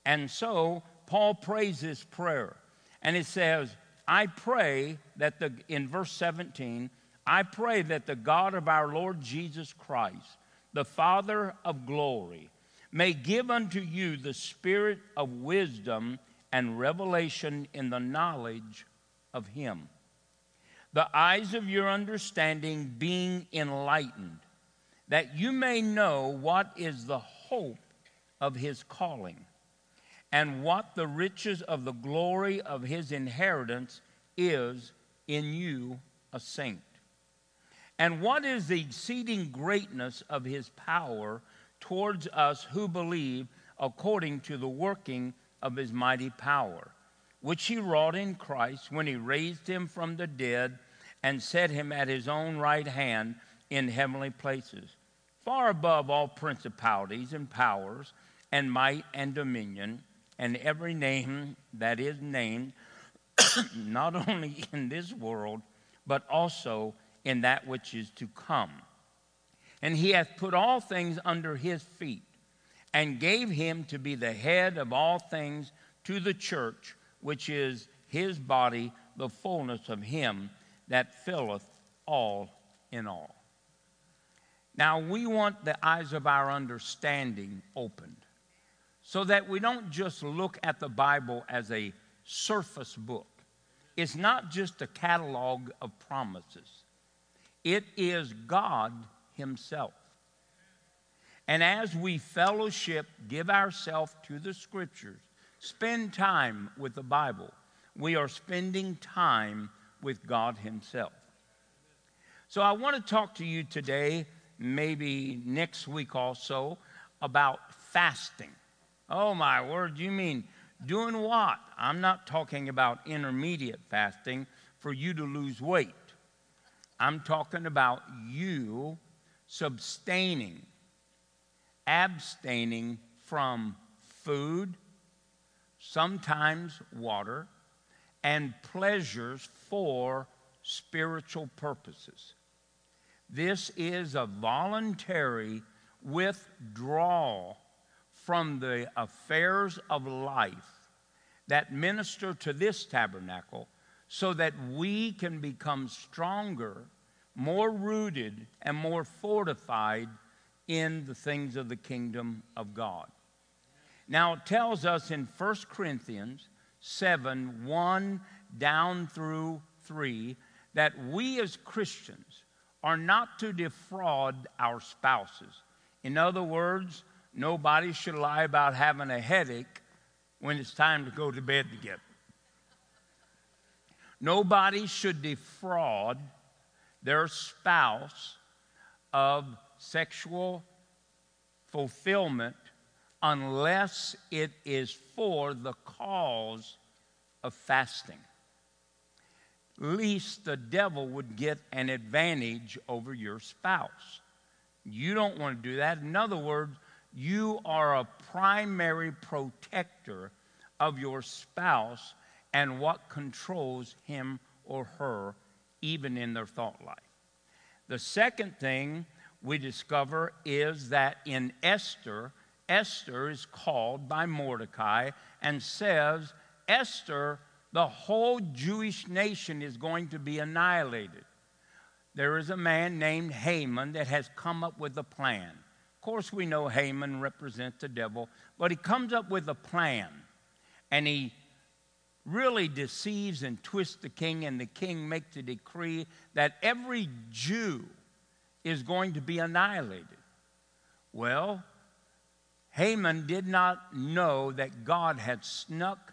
And so Paul prays this prayer, and it says, I pray that the, in verse 17, I pray that the God of our Lord Jesus Christ, the Father of glory, may give unto you the spirit of wisdom and revelation in the knowledge of Him. The eyes of your understanding being enlightened, that you may know what is the hope of His calling and what the riches of the glory of his inheritance is in you, a saint. And what is the exceeding greatness of his power towards us who believe according to the working of his mighty power, which he wrought in Christ when he raised him from the dead and set him at his own right hand in heavenly places, far above all principalities and powers and might and dominion and every name that is named, not only in this world, but also in that which is to come. And he hath put all things under his feet, and gave him to be the head of all things to the church, which is his body, the fullness of him that filleth all in all. Now, we want the eyes of our understanding opened so that we don't just look at the Bible as a surface book. It's not just a catalog of promises, it is God Himself. And as we fellowship, give ourselves to the scriptures, spend time with the Bible, we are spending time with God Himself. So I want to talk to you today, maybe next week also, about fasting. Oh, my word, you mean doing what? I'm not talking about intermediate fasting for you to lose weight. I'm talking about you substaining, abstaining from food, sometimes water, and pleasures for spiritual purposes. This is a voluntary withdrawal from the affairs of life that minister to this tabernacle so that we can become stronger, more rooted, and more fortified in the things of the kingdom of God. Now, it tells us in 1 Corinthians 7 1 down through 3 that we as Christians are not to defraud our spouses. In other words, nobody should lie about having a headache when it's time to go to bed together. Nobody should defraud their spouse of sexual fulfillment unless it is for the cause of fasting. Least the devil would get an advantage over your spouse. You don't want to do that. In other words, you are a primary protector of your spouse and what controls him or her, even in their thought life. The second thing we discover is that in Esther, Esther is called by Mordecai and says, Esther, the whole Jewish nation is going to be annihilated. There is a man named Haman that has come up with a plan. Of course, we know Haman represents the devil, but he comes up with a plan and he really deceives and twists the king, and the king makes a decree that every Jew is going to be annihilated. Well, Haman did not know that God had snuck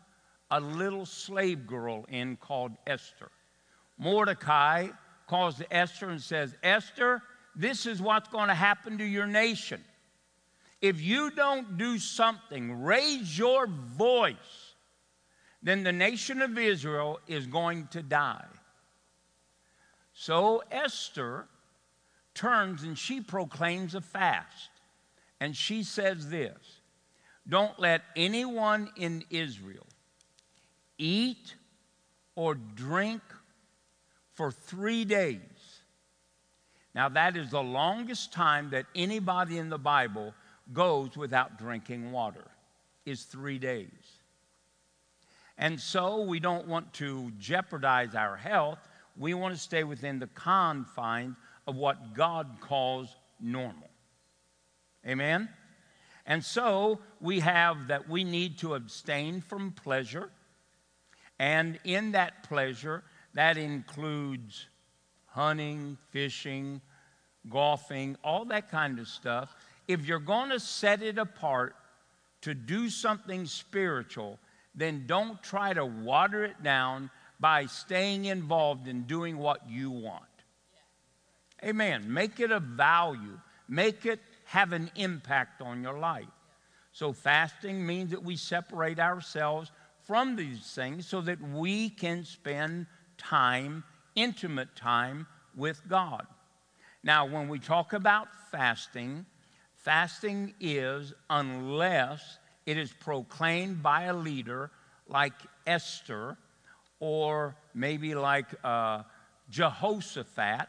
a little slave girl in called Esther. Mordecai calls to Esther and says, Esther, this is what's going to happen to your nation. If you don't do something, raise your voice then the nation of Israel is going to die. So Esther turns and she proclaims a fast. And she says this Don't let anyone in Israel eat or drink for three days. Now, that is the longest time that anybody in the Bible goes without drinking water, is three days. And so we don't want to jeopardize our health. We want to stay within the confines of what God calls normal. Amen? And so we have that we need to abstain from pleasure. And in that pleasure, that includes hunting, fishing, golfing, all that kind of stuff. If you're going to set it apart to do something spiritual, then don't try to water it down by staying involved in doing what you want. Amen. Make it a value, make it have an impact on your life. So, fasting means that we separate ourselves from these things so that we can spend time, intimate time with God. Now, when we talk about fasting, fasting is unless it is proclaimed by a leader like Esther or maybe like uh, Jehoshaphat,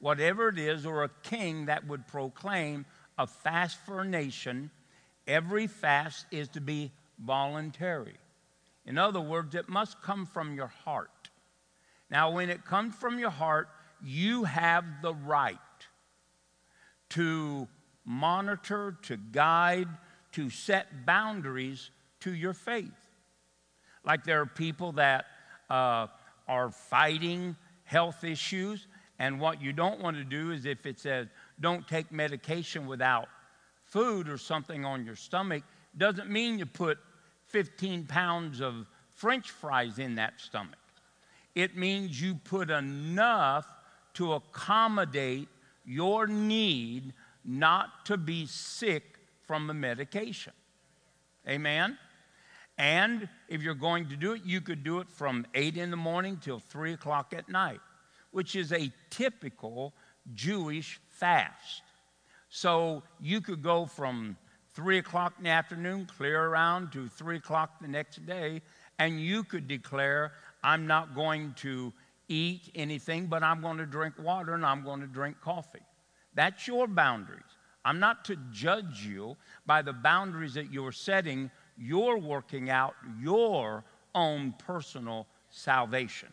whatever it is, or a king that would proclaim a fast for a nation, every fast is to be voluntary. In other words, it must come from your heart. Now, when it comes from your heart, you have the right to monitor, to guide, to set boundaries to your faith. Like there are people that uh, are fighting health issues, and what you don't want to do is if it says don't take medication without food or something on your stomach, doesn't mean you put 15 pounds of french fries in that stomach. It means you put enough to accommodate your need not to be sick from the medication. Amen? And if you're going to do it, you could do it from 8 in the morning till 3 o'clock at night, which is a typical Jewish fast. So you could go from three o'clock in the afternoon, clear around to three o'clock the next day, and you could declare, I'm not going to eat anything, but I'm going to drink water and I'm going to drink coffee. That's your boundaries. I'm not to judge you by the boundaries that you're setting. You're working out your own personal salvation.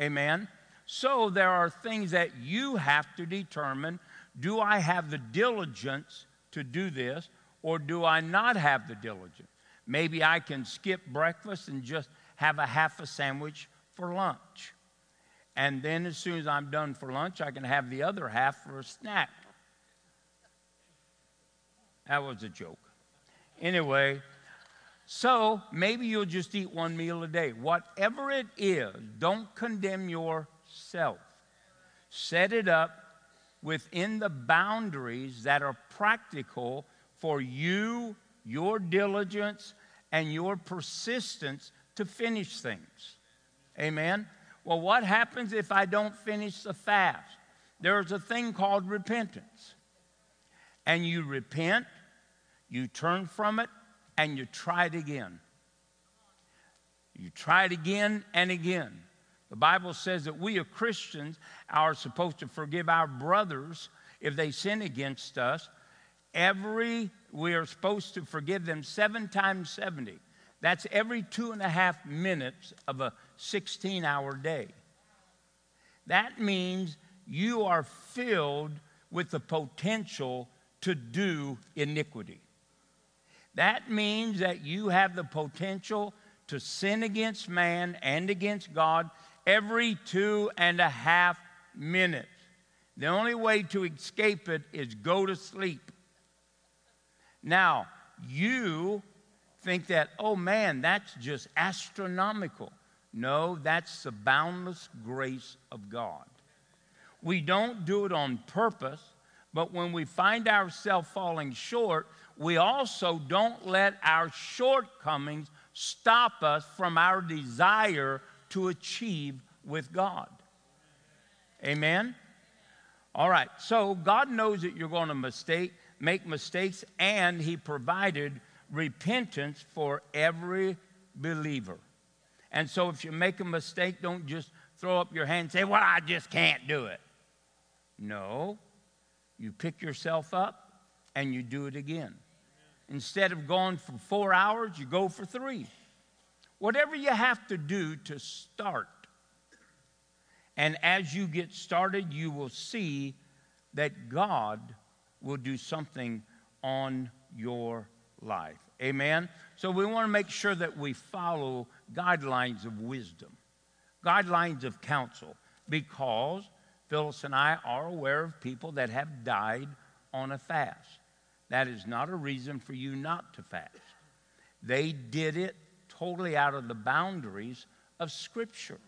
Amen? So there are things that you have to determine do I have the diligence to do this or do I not have the diligence? Maybe I can skip breakfast and just have a half a sandwich for lunch. And then as soon as I'm done for lunch, I can have the other half for a snack. That was a joke. Anyway, so maybe you'll just eat one meal a day. Whatever it is, don't condemn Set it up within the boundaries that are practical for you, your diligence, and your persistence to finish things. Amen? Well, what happens if I don't finish the fast? There's a thing called repentance. And you repent, you turn from it, and you try it again. You try it again and again. The Bible says that we as Christians are supposed to forgive our brothers if they sin against us. Every, we are supposed to forgive them seven times 70. That's every two and a half minutes of a 16 hour day. That means you are filled with the potential to do iniquity. That means that you have the potential to sin against man and against God every two and a half minutes. The only way to escape it is go to sleep. Now, you think that, oh man, that's just astronomical. No, that's the boundless grace of God. We don't do it on purpose, but when we find ourselves falling short, we also don't let our shortcomings stop us from our desire to achieve with God. Amen? All right, so God knows that you're going to mistake, make mistakes, and He provided repentance for every believer. And so if you make a mistake, don't just throw up your hand and say, Well, I just can't do it. No, you pick yourself up and you do it again. Instead of going for four hours, you go for three. Whatever you have to do to start. And as you get started, you will see that God will do something on your life. Amen? So we want to make sure that we follow guidelines of wisdom, guidelines of counsel, because Phyllis and I are aware of people that have died on a fast. That is not a reason for you not to fast. They did it totally out of the boundaries of Scripture.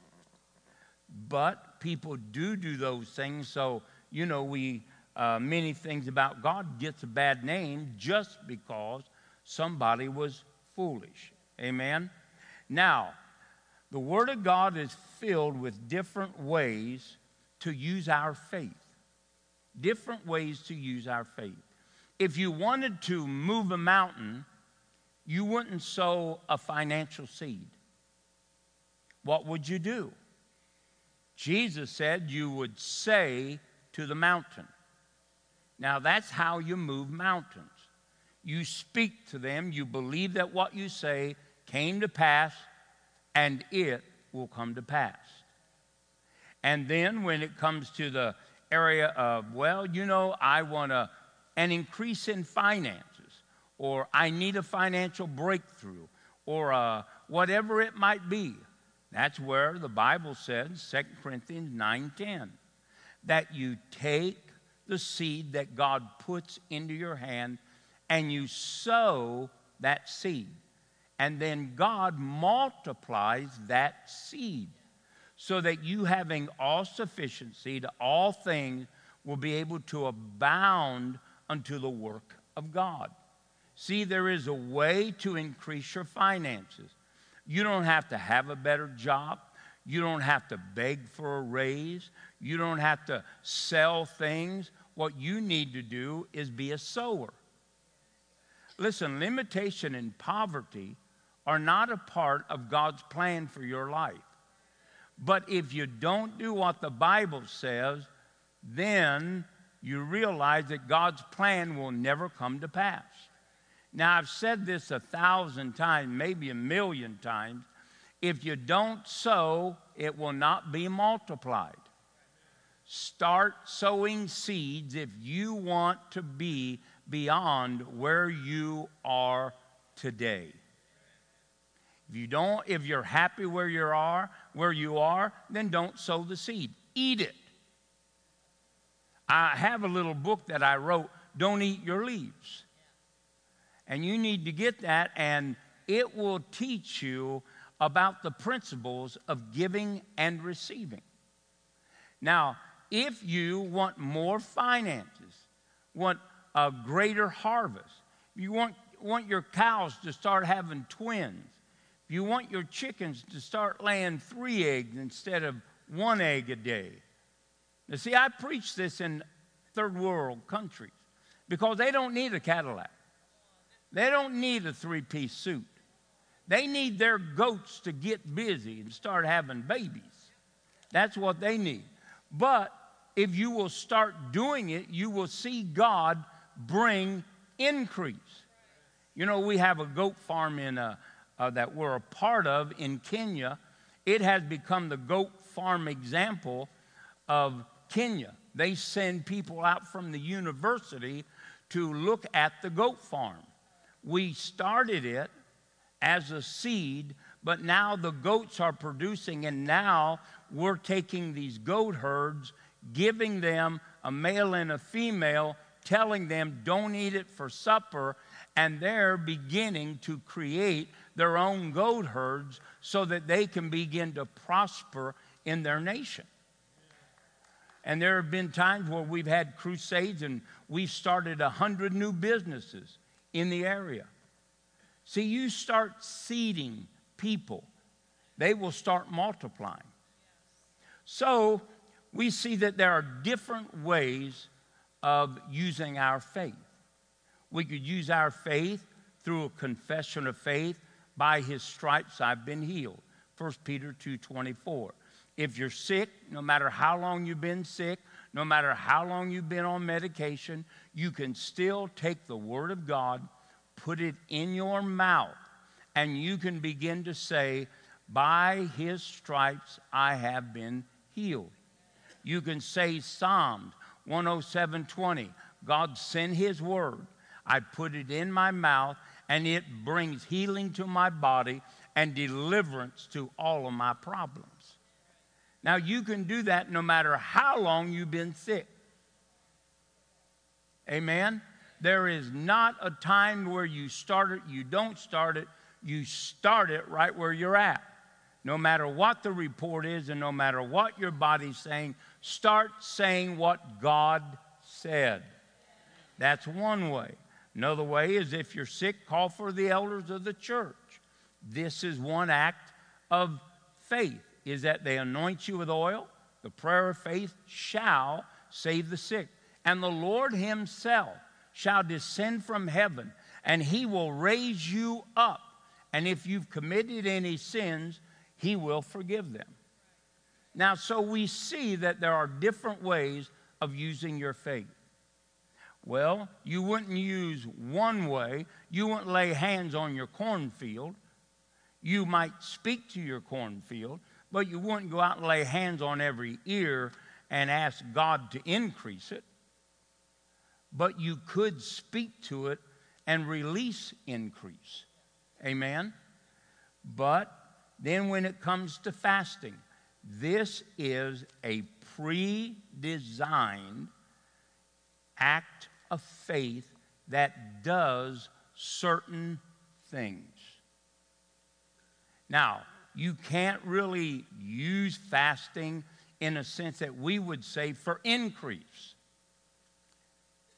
But people do do those things, so, you know, we, uh, many things about God gets a bad name just because somebody was foolish. Amen? Now, the Word of God is filled with different ways to use our faith. Different ways to use our faith. If you wanted to move a mountain, you wouldn't sow a financial seed. What would you do? Jesus said you would say to the mountain. Now, that's how you move mountains. You speak to them, you believe that what you say came to pass, and it will come to pass. And then when it comes to the area of, well, you know, I want a, an increase in finances, or I need a financial breakthrough, or uh, whatever it might be, that's where the Bible says, 2 Corinthians 9:10, that you take the seed that God puts into your hand and you sow that seed. And then God multiplies that seed so that you, having all sufficiency to all things, will be able to abound unto the work of God. See, there is a way to increase your finances. You don't have to have a better job. You don't have to beg for a raise. You don't have to sell things. What you need to do is be a sower. Listen, limitation and poverty are not a part of God's plan for your life. But if you don't do what the Bible says, then you realize that God's plan will never come to pass. Now, I've said this a thousand times, maybe a million times. If you don't sow, it will not be multiplied. Start sowing seeds if you want to be beyond where you are today. If you don't, if you're happy where you are, where you are, then don't sow the seed. Eat it. I have a little book that I wrote, Don't Eat Your Leaves. And you need to get that, and it will teach you about the principles of giving and receiving. Now, if you want more finances, want a greater harvest, you want, want your cows to start having twins, if you want your chickens to start laying three eggs instead of one egg a day. Now, see, I preach this in third world countries because they don't need a Cadillac. They don't need a three piece suit. They need their goats to get busy and start having babies. That's what they need. But if you will start doing it, you will see God bring increase. You know, we have a goat farm in a, uh, uh, that we're a part of in Kenya. It has become the goat farm example of Kenya. They send people out from the university to look at the goat farm. We started it as a seed, but now the goats are producing, and now we're taking these goat herds, giving them a male and a female, telling them, don't eat it for supper, and they're beginning to create their own goat herds so that they can begin to prosper in their nation. And there have been times where we've had crusades and we've started a hundred new businesses in the area. See, you start seeding people, they will start multiplying. So we see that there are different ways of using our faith. We could use our faith through a confession of faith by his stripes I've been healed. 1 Peter 2:24. If you're sick, no matter how long you've been sick, no matter how long you've been on medication, you can still take the word of God, put it in your mouth, and you can begin to say, "By his stripes I have been healed." You can say Psalms 107:20. God sent his word. I put it in my mouth and it brings healing to my body and deliverance to all of my problems. Now, you can do that no matter how long you've been sick. Amen? There is not a time where you start it, you don't start it, you start it right where you're at. No matter what the report is and no matter what your body's saying, start saying what God said. That's one way. Another way is if you're sick, call for the elders of the church. This is one act of faith is that they anoint you with oil. The prayer of faith shall save the sick. And the Lord himself shall descend from heaven and he will raise you up. And if you've committed any sins, he will forgive them. Now, so we see that there are different ways of using your faith. Well, you wouldn't use one way. You wouldn't lay hands on your cornfield. You might speak to your cornfield, but you wouldn't go out and lay hands on every ear and ask God to increase it. But you could speak to it and release increase. Amen? But then when it comes to fasting, this is a pre designed act of faith that does certain things. Now, you can't really use fasting in a sense that we would say for increase.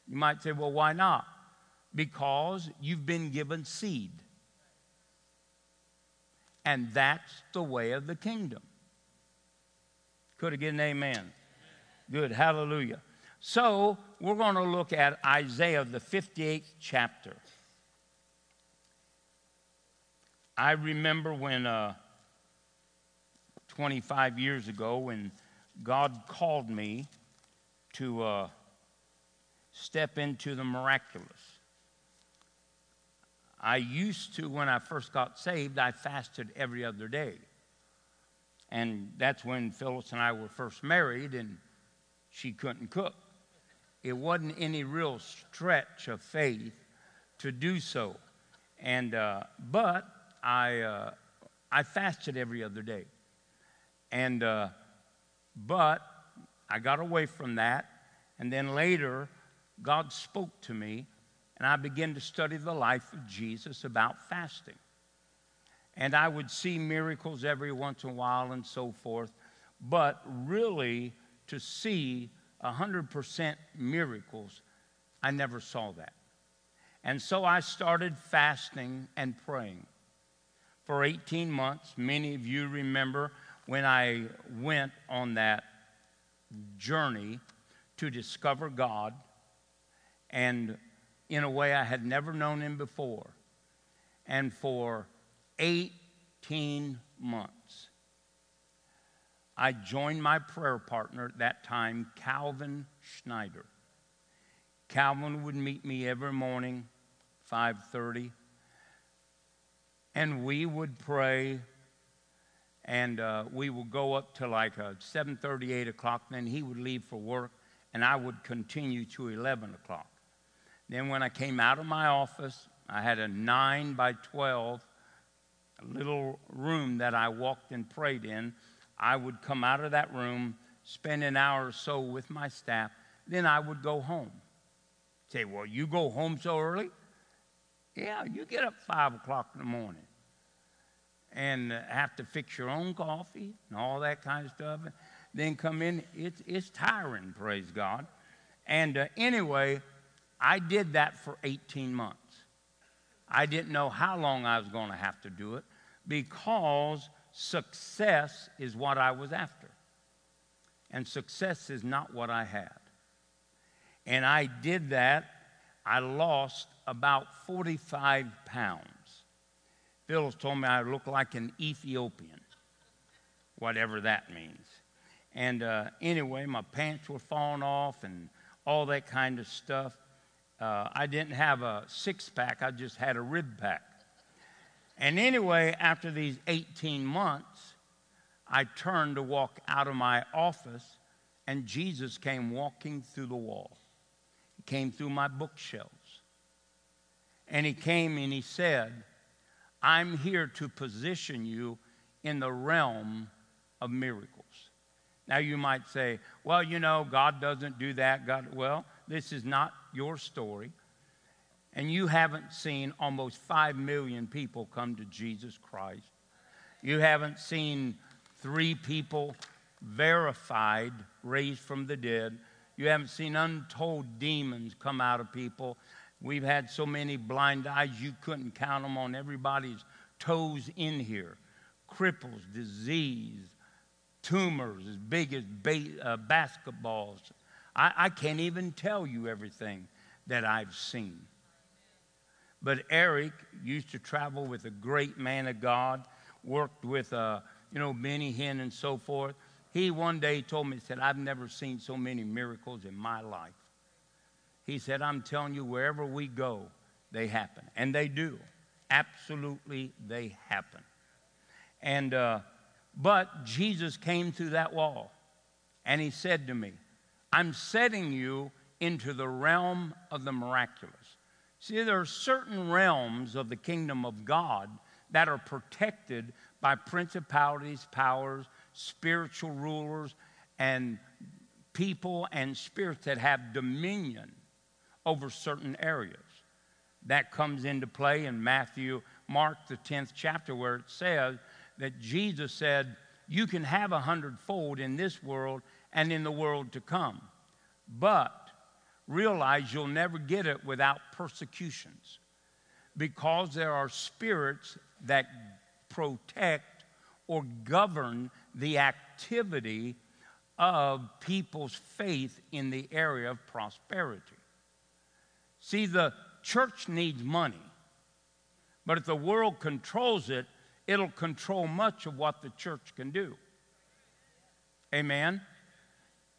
You might say, well, why not? Because you've been given seed. And that's the way of the kingdom. Could get an amen? Good, hallelujah. So we're going to look at Isaiah, the 58th chapter. I remember when uh, 25 years ago, when God called me to uh, step into the miraculous. I used to, when I first got saved, I fasted every other day. And that's when Phyllis and I were first married, and she couldn't cook. It wasn't any real stretch of faith to do so. And, uh, but I, uh, I fasted every other day. And, uh, but I got away from that. And then later, God spoke to me, and I began to study the life of Jesus about fasting. And I would see miracles every once in a while and so forth. But really, to see 100% miracles, I never saw that. And so I started fasting and praying for 18 months. Many of you remember when I went on that journey to discover God, and in a way I had never known Him before. And for 18 months, I joined my prayer partner at that time, Calvin Schneider. Calvin would meet me every morning, 5:30, and we would pray and uh, we would go up to like uh, 7.30 8 o'clock then he would leave for work and i would continue to 11 o'clock. Then when i came out of my office i had a 9 by 12 little room that i walked and prayed in. I would come out of that room spend an hour or so with my staff then i would go home. Say well you go home so early? Yeah you get up 5 o'clock in the morning and have to fix your own coffee and all that kind of stuff. Then come in, it's, it's tiring, praise God. And uh, anyway, I did that for 18 months. I didn't know how long I was going to have to do it because success is what I was after. And success is not what I had. And I did that. I lost about 45 pounds. Phyllis told me I look like an Ethiopian, whatever that means. And uh, anyway, my pants were falling off and all that kind of stuff. Uh, I didn't have a six pack, I just had a rib pack. And anyway, after these 18 months, I turned to walk out of my office, and Jesus came walking through the wall. He came through my bookshelves. And he came and he said, I'm here to position you in the realm of miracles. Now you might say, well, you know, God doesn't do that. God, well, this is not your story. And you haven't seen almost 5 million people come to Jesus Christ. You haven't seen three people verified raised from the dead. You haven't seen untold demons come out of people. We've had so many blind eyes, you couldn't count them on everybody's toes in here. Cripples, disease, tumors as big as ba- uh, basketballs. I, I can't even tell you everything that I've seen. But Eric used to travel with a great man of God, worked with, uh, you know, Benny Hinn and so forth. He one day told me, he said, I've never seen so many miracles in my life. He said, I'm telling you, wherever we go, they happen. And they do. Absolutely, they happen. And, uh, but Jesus came through that wall and he said to me, I'm setting you into the realm of the miraculous. See, there are certain realms of the kingdom of God that are protected by principalities, powers, spiritual rulers, and people and spirits that have dominion over certain areas. That comes into play in Matthew, Mark, the 10th chapter, where it says that Jesus said, You can have a hundredfold in this world and in the world to come, but realize you'll never get it without persecutions because there are spirits that protect or govern the activity of people's faith in the area of prosperity. See, the church needs money, but if the world controls it, it'll control much of what the church can do. Amen?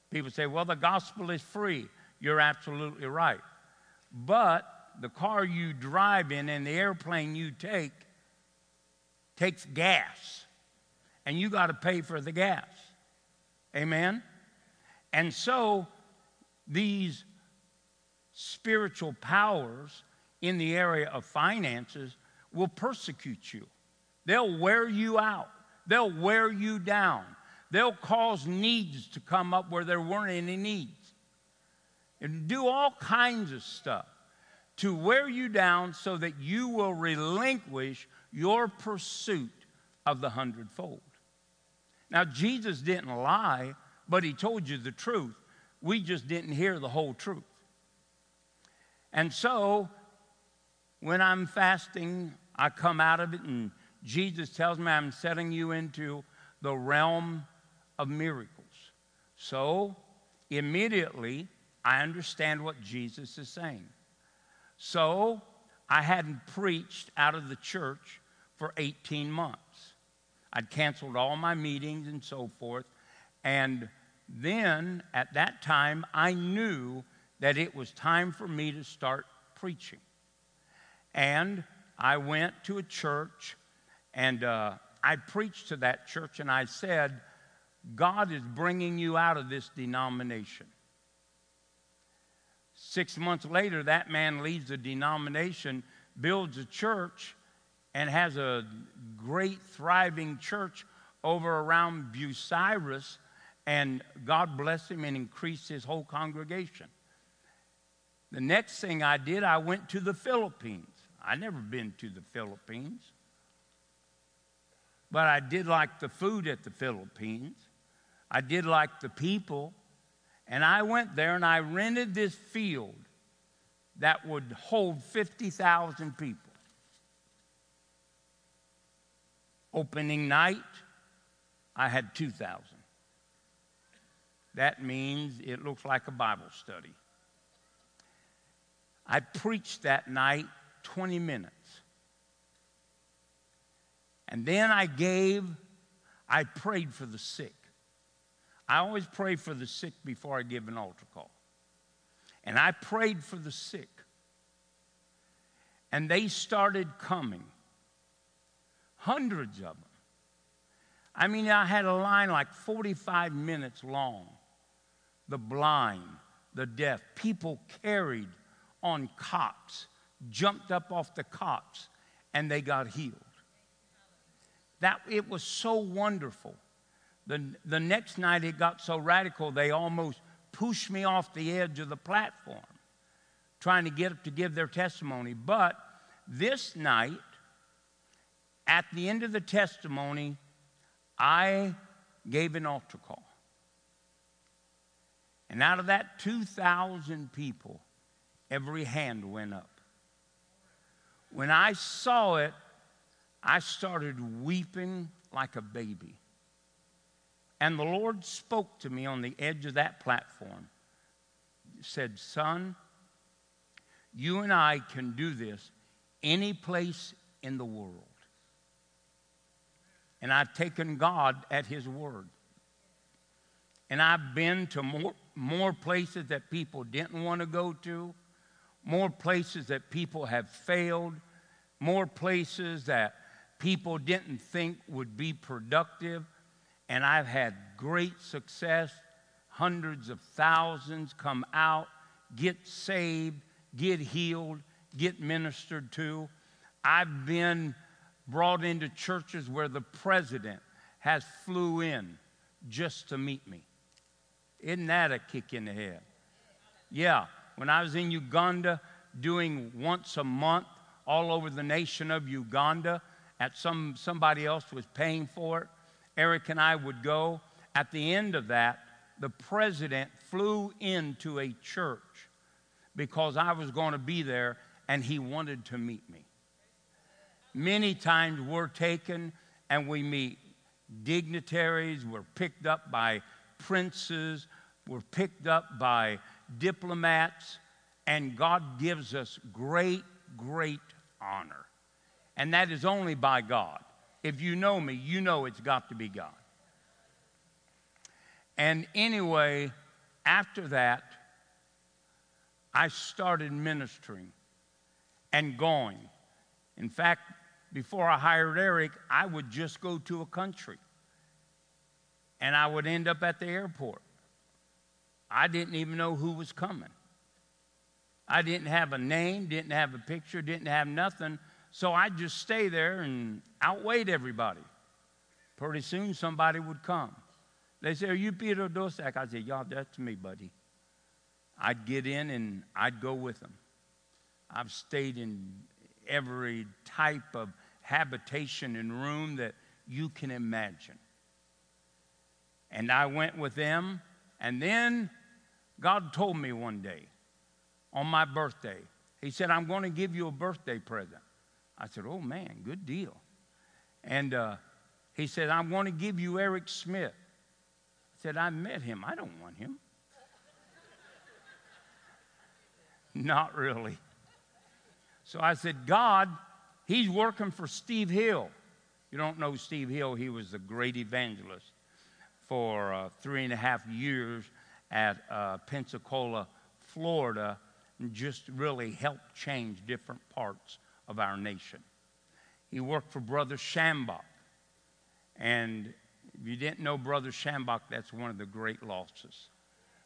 People say, well, the gospel is free. You're absolutely right. But the car you drive in and the airplane you take takes gas, and you got to pay for the gas. Amen? And so these spiritual powers in the area of finances will persecute you. They'll wear you out. They'll wear you down. They'll cause needs to come up where there weren't any needs. And do all kinds of stuff to wear you down so that you will relinquish your pursuit of the hundredfold. Now, Jesus didn't lie, but he told you the truth. We just didn't hear the whole truth. And so, when I'm fasting, I come out of it, and Jesus tells me I'm setting you into the realm of miracles. So, immediately, I understand what Jesus is saying. So, I hadn't preached out of the church for 18 months. I'd canceled all my meetings and so forth. And then at that time, I knew that it was time for me to start preaching. And I went to a church and uh, I preached to that church and I said, God is bringing you out of this denomination. Six months later, that man leaves the denomination, builds a church, and has a great, thriving church over around Bucyrus. And God bless him and increase his whole congregation. The next thing I did, I went to the Philippines. I never been to the Philippines. But I did like the food at the Philippines. I did like the people. And I went there and I rented this field that would hold 50,000 people. Opening night, I had 2,000. That means it looks like a Bible study. I preached that night 20 minutes. And then I gave, I prayed for the sick. I always pray for the sick before I give an altar call. And I prayed for the sick. And they started coming. Hundreds of them. I mean, I had a line like 45 minutes long. The blind, the deaf, people carried on cots, jumped up off the cots, and they got healed. That it was so wonderful. The, the next night it got so radical they almost pushed me off the edge of the platform, trying to get up to give their testimony. But this night, at the end of the testimony, I gave an altar call. And out of that 2,000 people, every hand went up. When I saw it, I started weeping like a baby. And the Lord spoke to me on the edge of that platform. He said, Son, you and I can do this any place in the world. And I've taken God at His word. And I've been to more, more places that people didn't want to go to, more places that people have failed, more places that people didn't think would be productive. And I've had great success. Hundreds of thousands come out, get saved, get healed, get ministered to. I've been brought into churches where the president has flew in just to meet me. Isn't that a kick in the head? Yeah, when I was in Uganda doing once a month all over the nation of Uganda, at some somebody else was paying for it, Eric and I would go. At the end of that, the president flew into a church because I was going to be there and he wanted to meet me. Many times we're taken and we meet dignitaries, we're picked up by princes, we're picked up by diplomats, and God gives us great, great honor. And that is only by God. If you know me, you know it's got to be God. And anyway, after that, I started ministering and going. In fact, before I hired Eric, I would just go to a country and I would end up at the airport. I didn't even know who was coming. I didn't have a name, didn't have a picture, didn't have nothing. So I'd just stay there and outwait everybody. Pretty soon somebody would come. They say, Are you Peter Dosak? I say, Yeah, that's me, buddy. I'd get in and I'd go with them. I've stayed in every type of habitation and room that you can imagine. And I went with them, and then God told me one day on my birthday, He said, I'm going to give you a birthday present. I said, Oh man, good deal. And uh, He said, I'm going to give you Eric Smith. I said, I met him. I don't want him. Not really. So I said, God, he's working for Steve Hill. You don't know Steve Hill, he was a great evangelist for uh, three and a half years at uh, Pensacola, Florida, and just really helped change different parts of our nation. He worked for Brother Schambach. And if you didn't know Brother Schambach, that's one of the great losses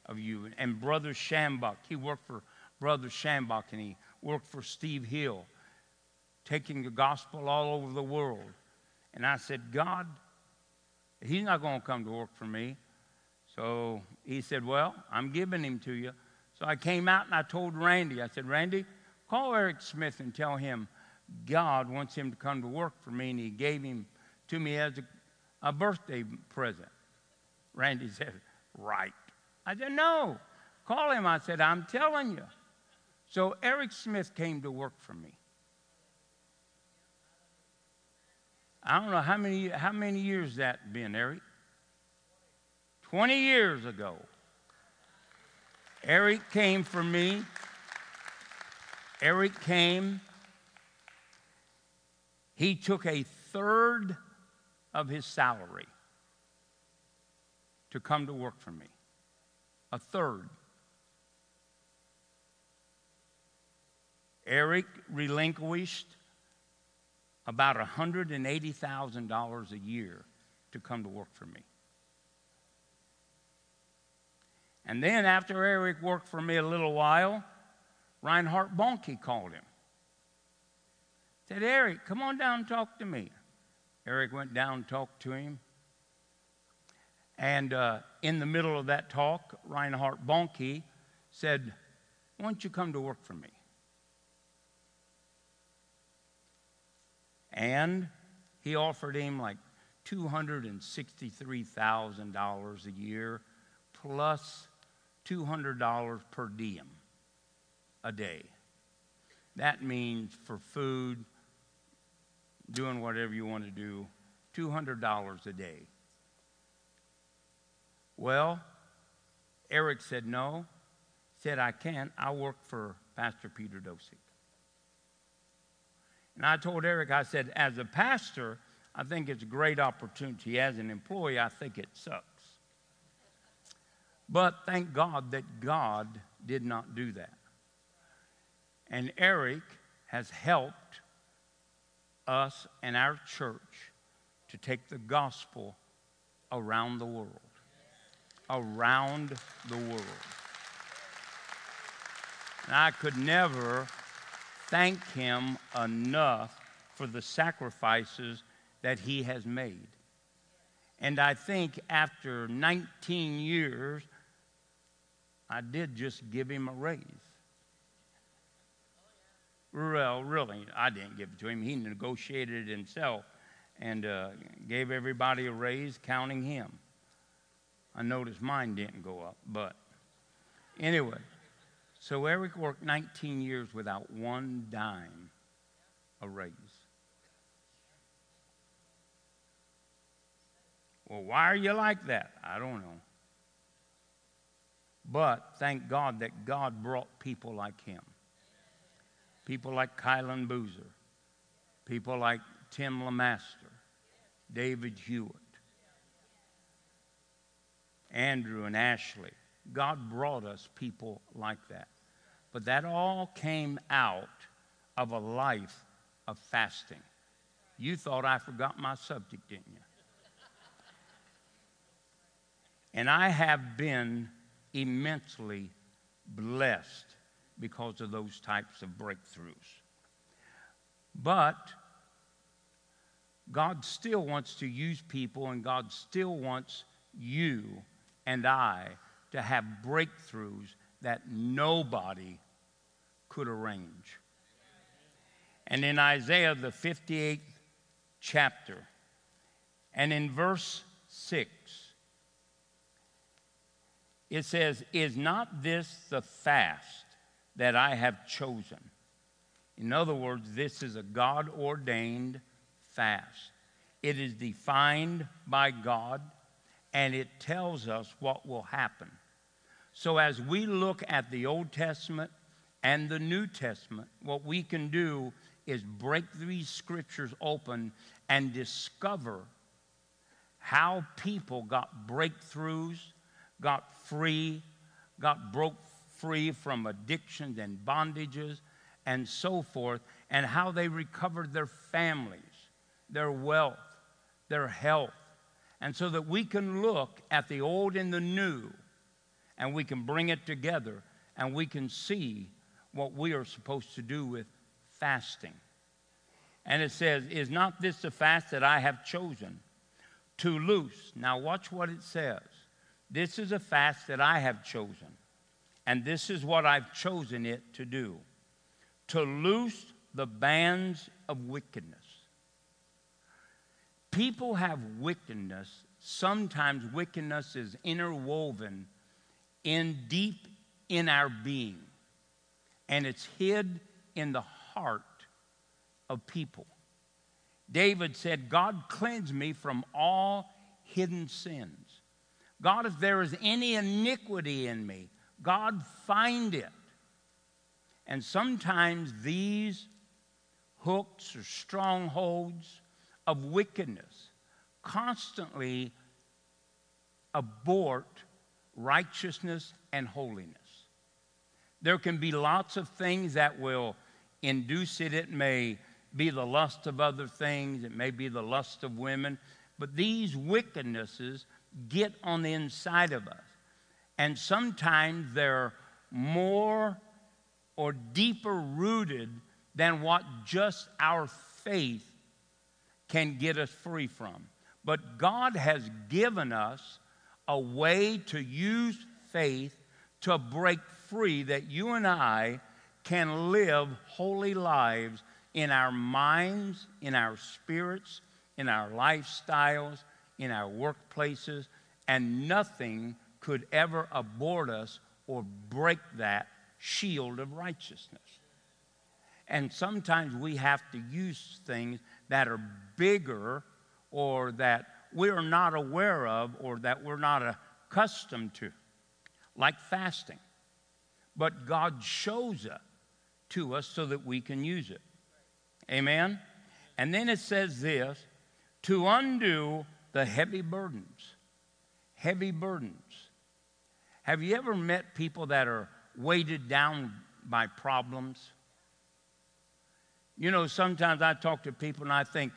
of you. And Brother Schambach, he worked for Brother Schambach and he worked for Steve Hill, taking the gospel all over the world. And I said, God, he's not going to come to work for me. So he said, Well, I'm giving him to you. So I came out and I told Randy, I said, Randy, call Eric Smith and tell him God wants him to come to work for me. And he gave him to me as a, a birthday present. Randy said, Right. I said, No. Call him. I said, I'm telling you. So Eric Smith came to work for me. I don't know how many, how many years that been, Eric? 20 years ago. Eric came for me. Eric came. He took a third of his salary to come to work for me. A third. Eric relinquished about $180,000 a year to come to work for me. And then after Eric worked for me a little while, Reinhard Bonnke called him. Said, Eric, come on down and talk to me. Eric went down and talked to him. And uh, in the middle of that talk, Reinhard Bonnke said, Why don't you come to work for me? And he offered him like $263,000 a year plus $200 per diem a day. That means for food, doing whatever you want to do, $200 a day. Well, Eric said no. Said, I can't. I work for Pastor Peter Dosick. And I told Eric, I said, as a pastor, I think it's a great opportunity. As an employee, I think it sucks. But thank God that God did not do that. And Eric has helped us and our church to take the gospel around the world. Around the world. And I could never thank him enough for the sacrifices that he has made. And I think after 19 years, I did just give him a raise. Well, really, I didn't give it to him. He negotiated it himself and uh, gave everybody a raise, counting him. I noticed mine didn't go up, but anyway. So Eric worked 19 years without one dime a raise. Well, why are you like that? I don't know. But thank God that God brought people like him. People like Kylan Boozer, people like Tim Lamaster, David Hewitt, Andrew and Ashley. God brought us people like that. But that all came out of a life of fasting. You thought I forgot my subject, didn't you? And I have been immensely blessed because of those types of breakthroughs. But God still wants to use people, and God still wants you and I to have breakthroughs that nobody could arrange. And in Isaiah, the 58th chapter, and in verse 6, it says, Is not this the fast that I have chosen? In other words, this is a God ordained fast. It is defined by God and it tells us what will happen. So, as we look at the Old Testament and the New Testament, what we can do is break these scriptures open and discover how people got breakthroughs got free, got broke free from addictions and bondages and so forth, and how they recovered their families, their wealth, their health. And so that we can look at the old and the new and we can bring it together and we can see what we are supposed to do with fasting. And it says, Is not this the fast that I have chosen to loose? Now, watch what it says this is a fast that I have chosen, and this is what I've chosen it to do to loose the bands of wickedness. People have wickedness. Sometimes wickedness is interwoven in deep in our being, and it's hid in the heart of people. David said, God cleanse me from all hidden sins. God, if there is any iniquity in me, God, find it. And sometimes these hooks or strongholds of wickedness constantly abort righteousness and holiness. There can be lots of things that will induce it. It may be the lust of other things, it may be the lust of women, but these wickednesses get on the inside of us. And sometimes they're more or deeper rooted than what just our faith can get us free from. But God has given us a way to use faith to break free that you and I can live holy lives in our minds, in our spirits, in our lifestyles, in our workplaces, and nothing could ever abort us or break that shield of righteousness. And sometimes we have to use things that are bigger or that we're not aware of or that we're not accustomed to, like fasting. But God shows it to us so that we can use it. Amen? And then it says this to undo the heavy burdens. Heavy burdens. Have you ever met people that are weighted down by problems? You know, sometimes I talk to people and I think,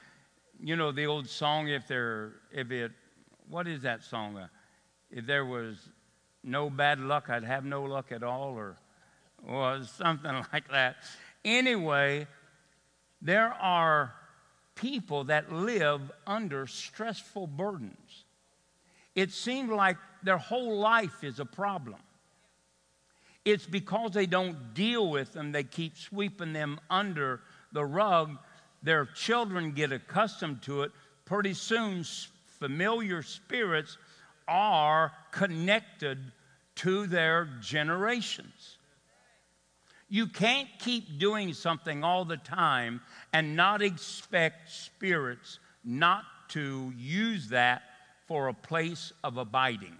you know, the old song, if there, if it, what is that song? Uh, if there was no bad luck, I'd have no luck at all, or, or something like that. Anyway, there are people that live under stressful burdens. It seems like their whole life is a problem. It's because they don't deal with them, they keep sweeping them under the rug. Their children get accustomed to it. Pretty soon, familiar spirits are connected to their generations. You can't keep doing something all the time and not expect spirits not to use that for a place of abiding.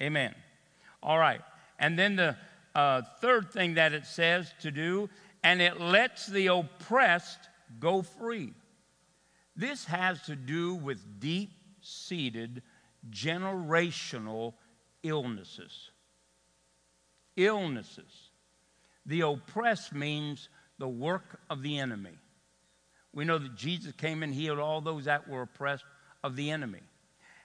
Amen. All right. And then the uh, third thing that it says to do, and it lets the oppressed go free. This has to do with deep seated generational illnesses. Illnesses. The oppressed means the work of the enemy. We know that Jesus came and healed all those that were oppressed of the enemy.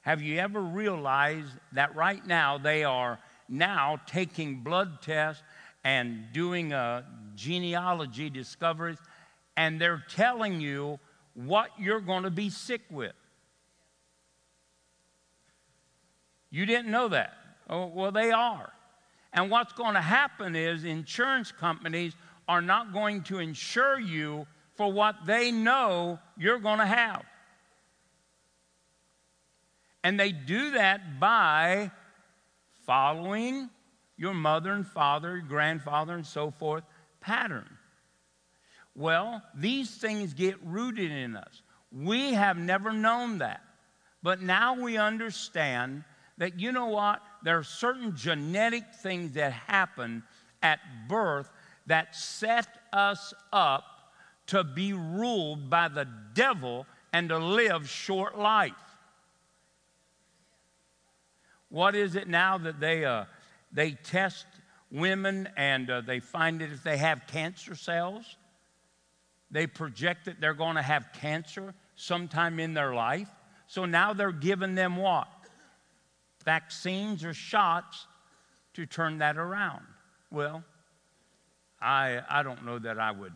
Have you ever realized that right now they are now taking blood tests and doing a genealogy discoveries, and they're telling you what you're going to be sick with? You didn't know that. Oh, well, they are. And what's going to happen is insurance companies are not going to insure you for what they know you're going to have. And they do that by following your mother and father, grandfather, and so forth pattern. Well, these things get rooted in us. We have never known that. But now we understand that, you know what? There are certain genetic things that happen at birth that set us up to be ruled by the devil and to live short life. What is it now that they, uh, they test women and uh, they find that if they have cancer cells, they project that they're going to have cancer sometime in their life. So now they're giving them what? Vaccines or shots to turn that around. Well, I, I don't know that I would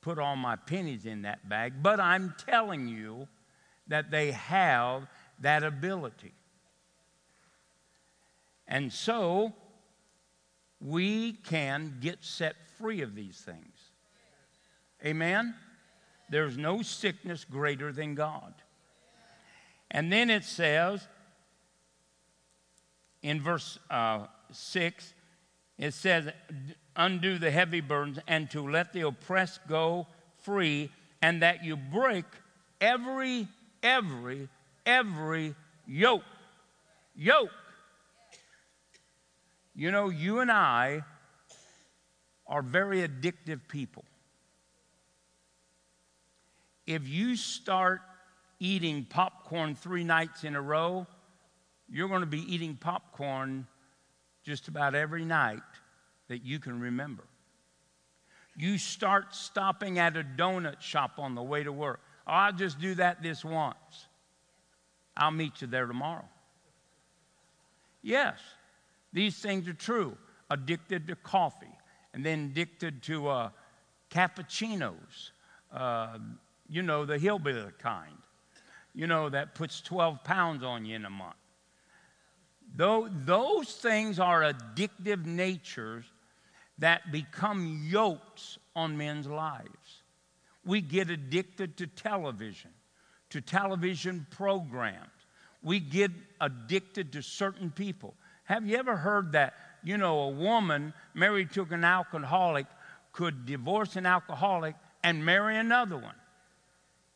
put all my pennies in that bag, but I'm telling you that they have that ability. And so we can get set free of these things. Amen? There's no sickness greater than God. And then it says in verse uh, 6, it says, undo the heavy burdens and to let the oppressed go free, and that you break every, every, every yoke. Yoke. You know, you and I are very addictive people. If you start eating popcorn three nights in a row, you're going to be eating popcorn just about every night that you can remember. You start stopping at a donut shop on the way to work. Oh, I'll just do that this once. I'll meet you there tomorrow. Yes, these things are true. Addicted to coffee, and then addicted to uh, cappuccinos, uh, you know, the hillbilly kind, you know, that puts 12 pounds on you in a month. Though those things are addictive natures that become yokes on men's lives. We get addicted to television, to television programs. We get addicted to certain people. Have you ever heard that, you know, a woman married to an alcoholic could divorce an alcoholic and marry another one?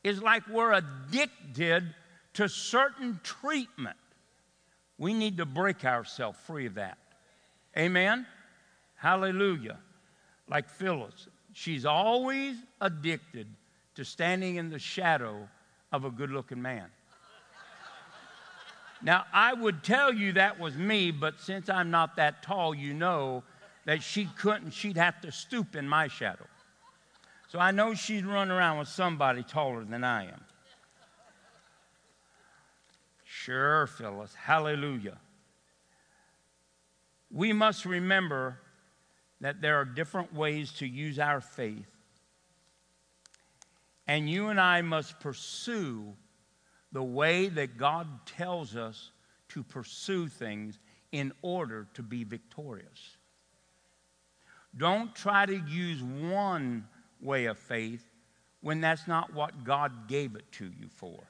It's like we're addicted to certain treatment. We need to break ourselves free of that. Amen? Hallelujah. Like Phyllis, she's always addicted to standing in the shadow of a good looking man. Now, I would tell you that was me, but since I'm not that tall, you know that she couldn't, she'd have to stoop in my shadow. So I know she'd run around with somebody taller than I am. Sure, Phyllis. Hallelujah. We must remember that there are different ways to use our faith. And you and I must pursue the way that God tells us to pursue things in order to be victorious. Don't try to use one way of faith when that's not what God gave it to you for.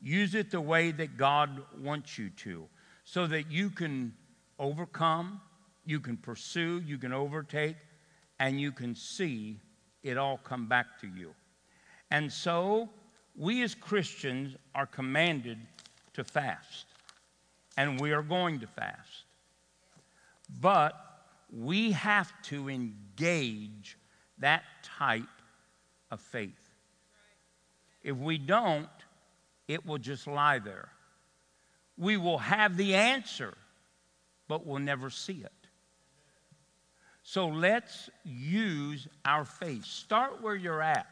Use it the way that God wants you to so that you can overcome you can pursue, you can overtake, and you can see it all come back to you. And so, we as Christians are commanded to fast. and we are going to fast. But we have to engage that type of faith. If we don't, it will just lie there. We will have the answer, but we'll never see it. So let's use our faith. Start where you're at.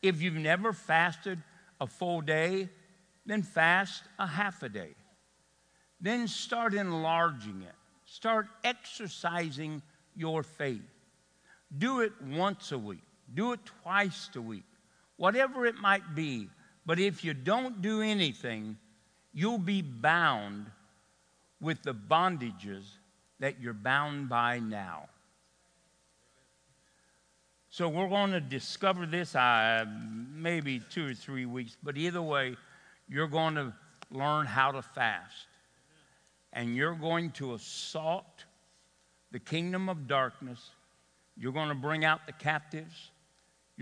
If you've never fasted a full day, then fast a half a day. Then start enlarging it. Start exercising your faith. Do it once a week, do it twice a week, whatever it might be. But if you don't do anything, you'll be bound with the bondages that you're bound by now. So we're going to discover this uh, maybe two or three weeks, but either way, you're going to learn how to fast. And you're going to assault the kingdom of darkness. You're going to bring out the captives.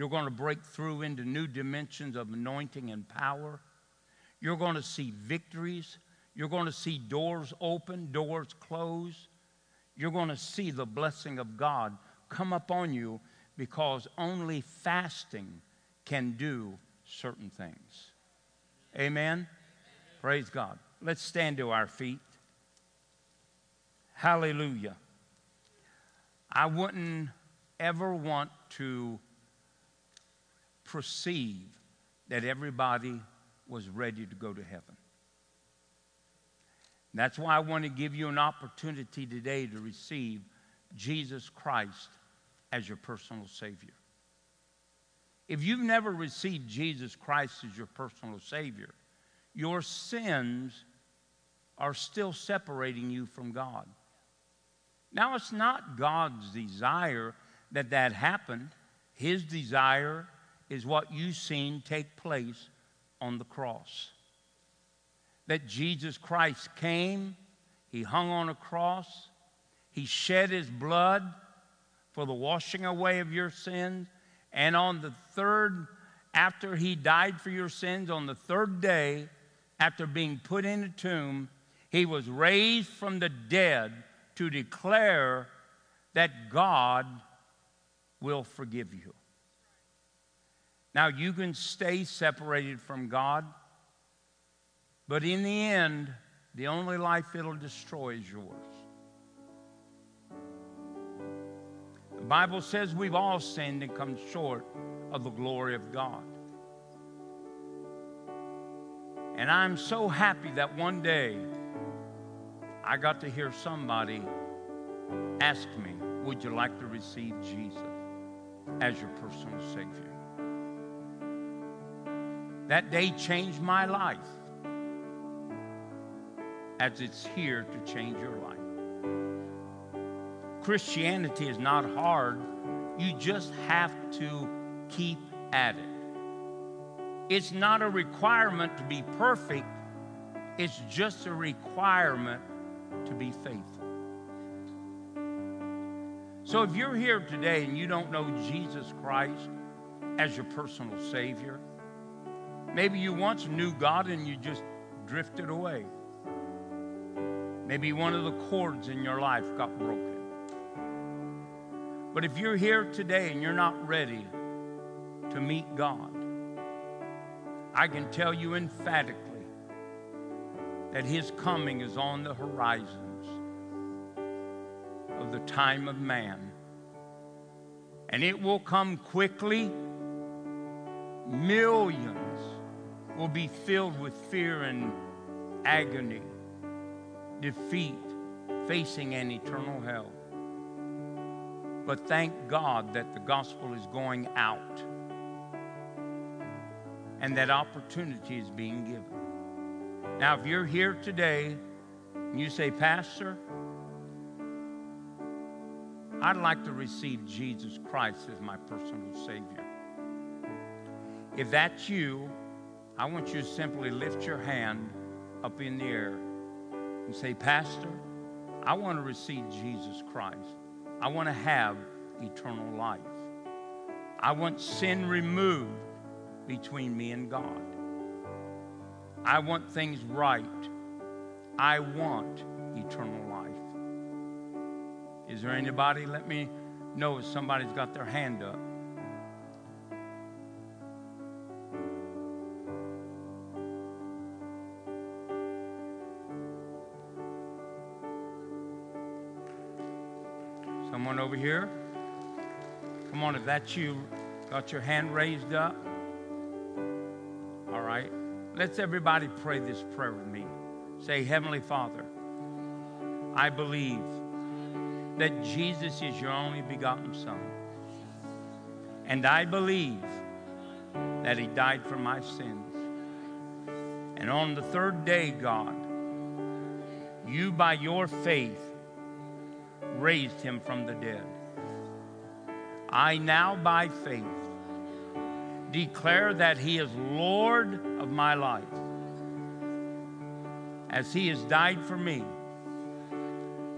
You're going to break through into new dimensions of anointing and power. You're going to see victories. You're going to see doors open, doors close. You're going to see the blessing of God come upon you because only fasting can do certain things. Amen? Praise God. Let's stand to our feet. Hallelujah. I wouldn't ever want to perceive that everybody was ready to go to heaven. That's why I want to give you an opportunity today to receive Jesus Christ as your personal Savior. If you've never received Jesus Christ as your personal Savior, your sins are still separating you from God. Now, it's not God's desire that that happened. His desire is what you've seen take place on the cross. That Jesus Christ came, He hung on a cross, He shed His blood for the washing away of your sins. And on the third, after he died for your sins, on the third day, after being put in a tomb, he was raised from the dead to declare that God will forgive you. Now, you can stay separated from God, but in the end, the only life it'll destroy is yours. The Bible says we've all sinned and come short of the glory of God. And I'm so happy that one day I got to hear somebody ask me, Would you like to receive Jesus as your personal Savior? That day changed my life, as it's here to change your life. Christianity is not hard. You just have to keep at it. It's not a requirement to be perfect, it's just a requirement to be faithful. So if you're here today and you don't know Jesus Christ as your personal Savior, maybe you once knew God and you just drifted away. Maybe one of the cords in your life got broken. But if you're here today and you're not ready to meet God, I can tell you emphatically that His coming is on the horizons of the time of man. And it will come quickly. Millions will be filled with fear and agony, defeat, facing an eternal hell. But thank God that the gospel is going out and that opportunity is being given. Now, if you're here today and you say, Pastor, I'd like to receive Jesus Christ as my personal Savior. If that's you, I want you to simply lift your hand up in the air and say, Pastor, I want to receive Jesus Christ. I want to have eternal life. I want sin removed between me and God. I want things right. I want eternal life. Is there anybody? Let me know if somebody's got their hand up. Over here? Come on, if that's you, got your hand raised up. All right. Let's everybody pray this prayer with me. Say, Heavenly Father, I believe that Jesus is your only begotten Son. And I believe that He died for my sins. And on the third day, God, you by your faith raised Him from the dead. I now, by faith, declare that He is Lord of my life. As He has died for me,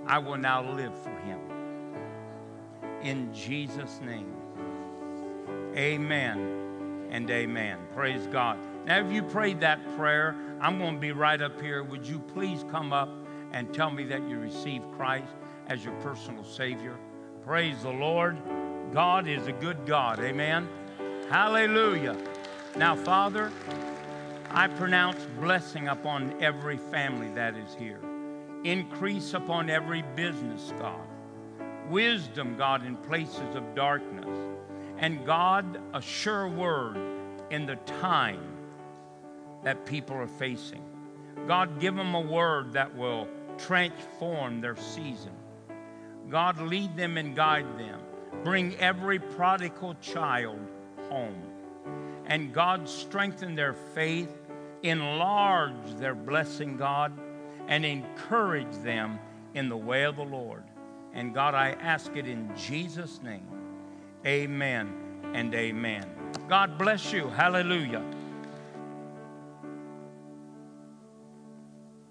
I will now live for Him. In Jesus' name, amen and amen. Praise God. Now, if you prayed that prayer, I'm going to be right up here. Would you please come up and tell me that you received Christ as your personal Savior? Praise the Lord. God is a good God. Amen. Hallelujah. Now, Father, I pronounce blessing upon every family that is here. Increase upon every business, God. Wisdom, God, in places of darkness. And God, a sure word in the time that people are facing. God, give them a word that will transform their season. God, lead them and guide them. Bring every prodigal child home. And God, strengthen their faith, enlarge their blessing, God, and encourage them in the way of the Lord. And God, I ask it in Jesus' name. Amen and amen. God bless you. Hallelujah.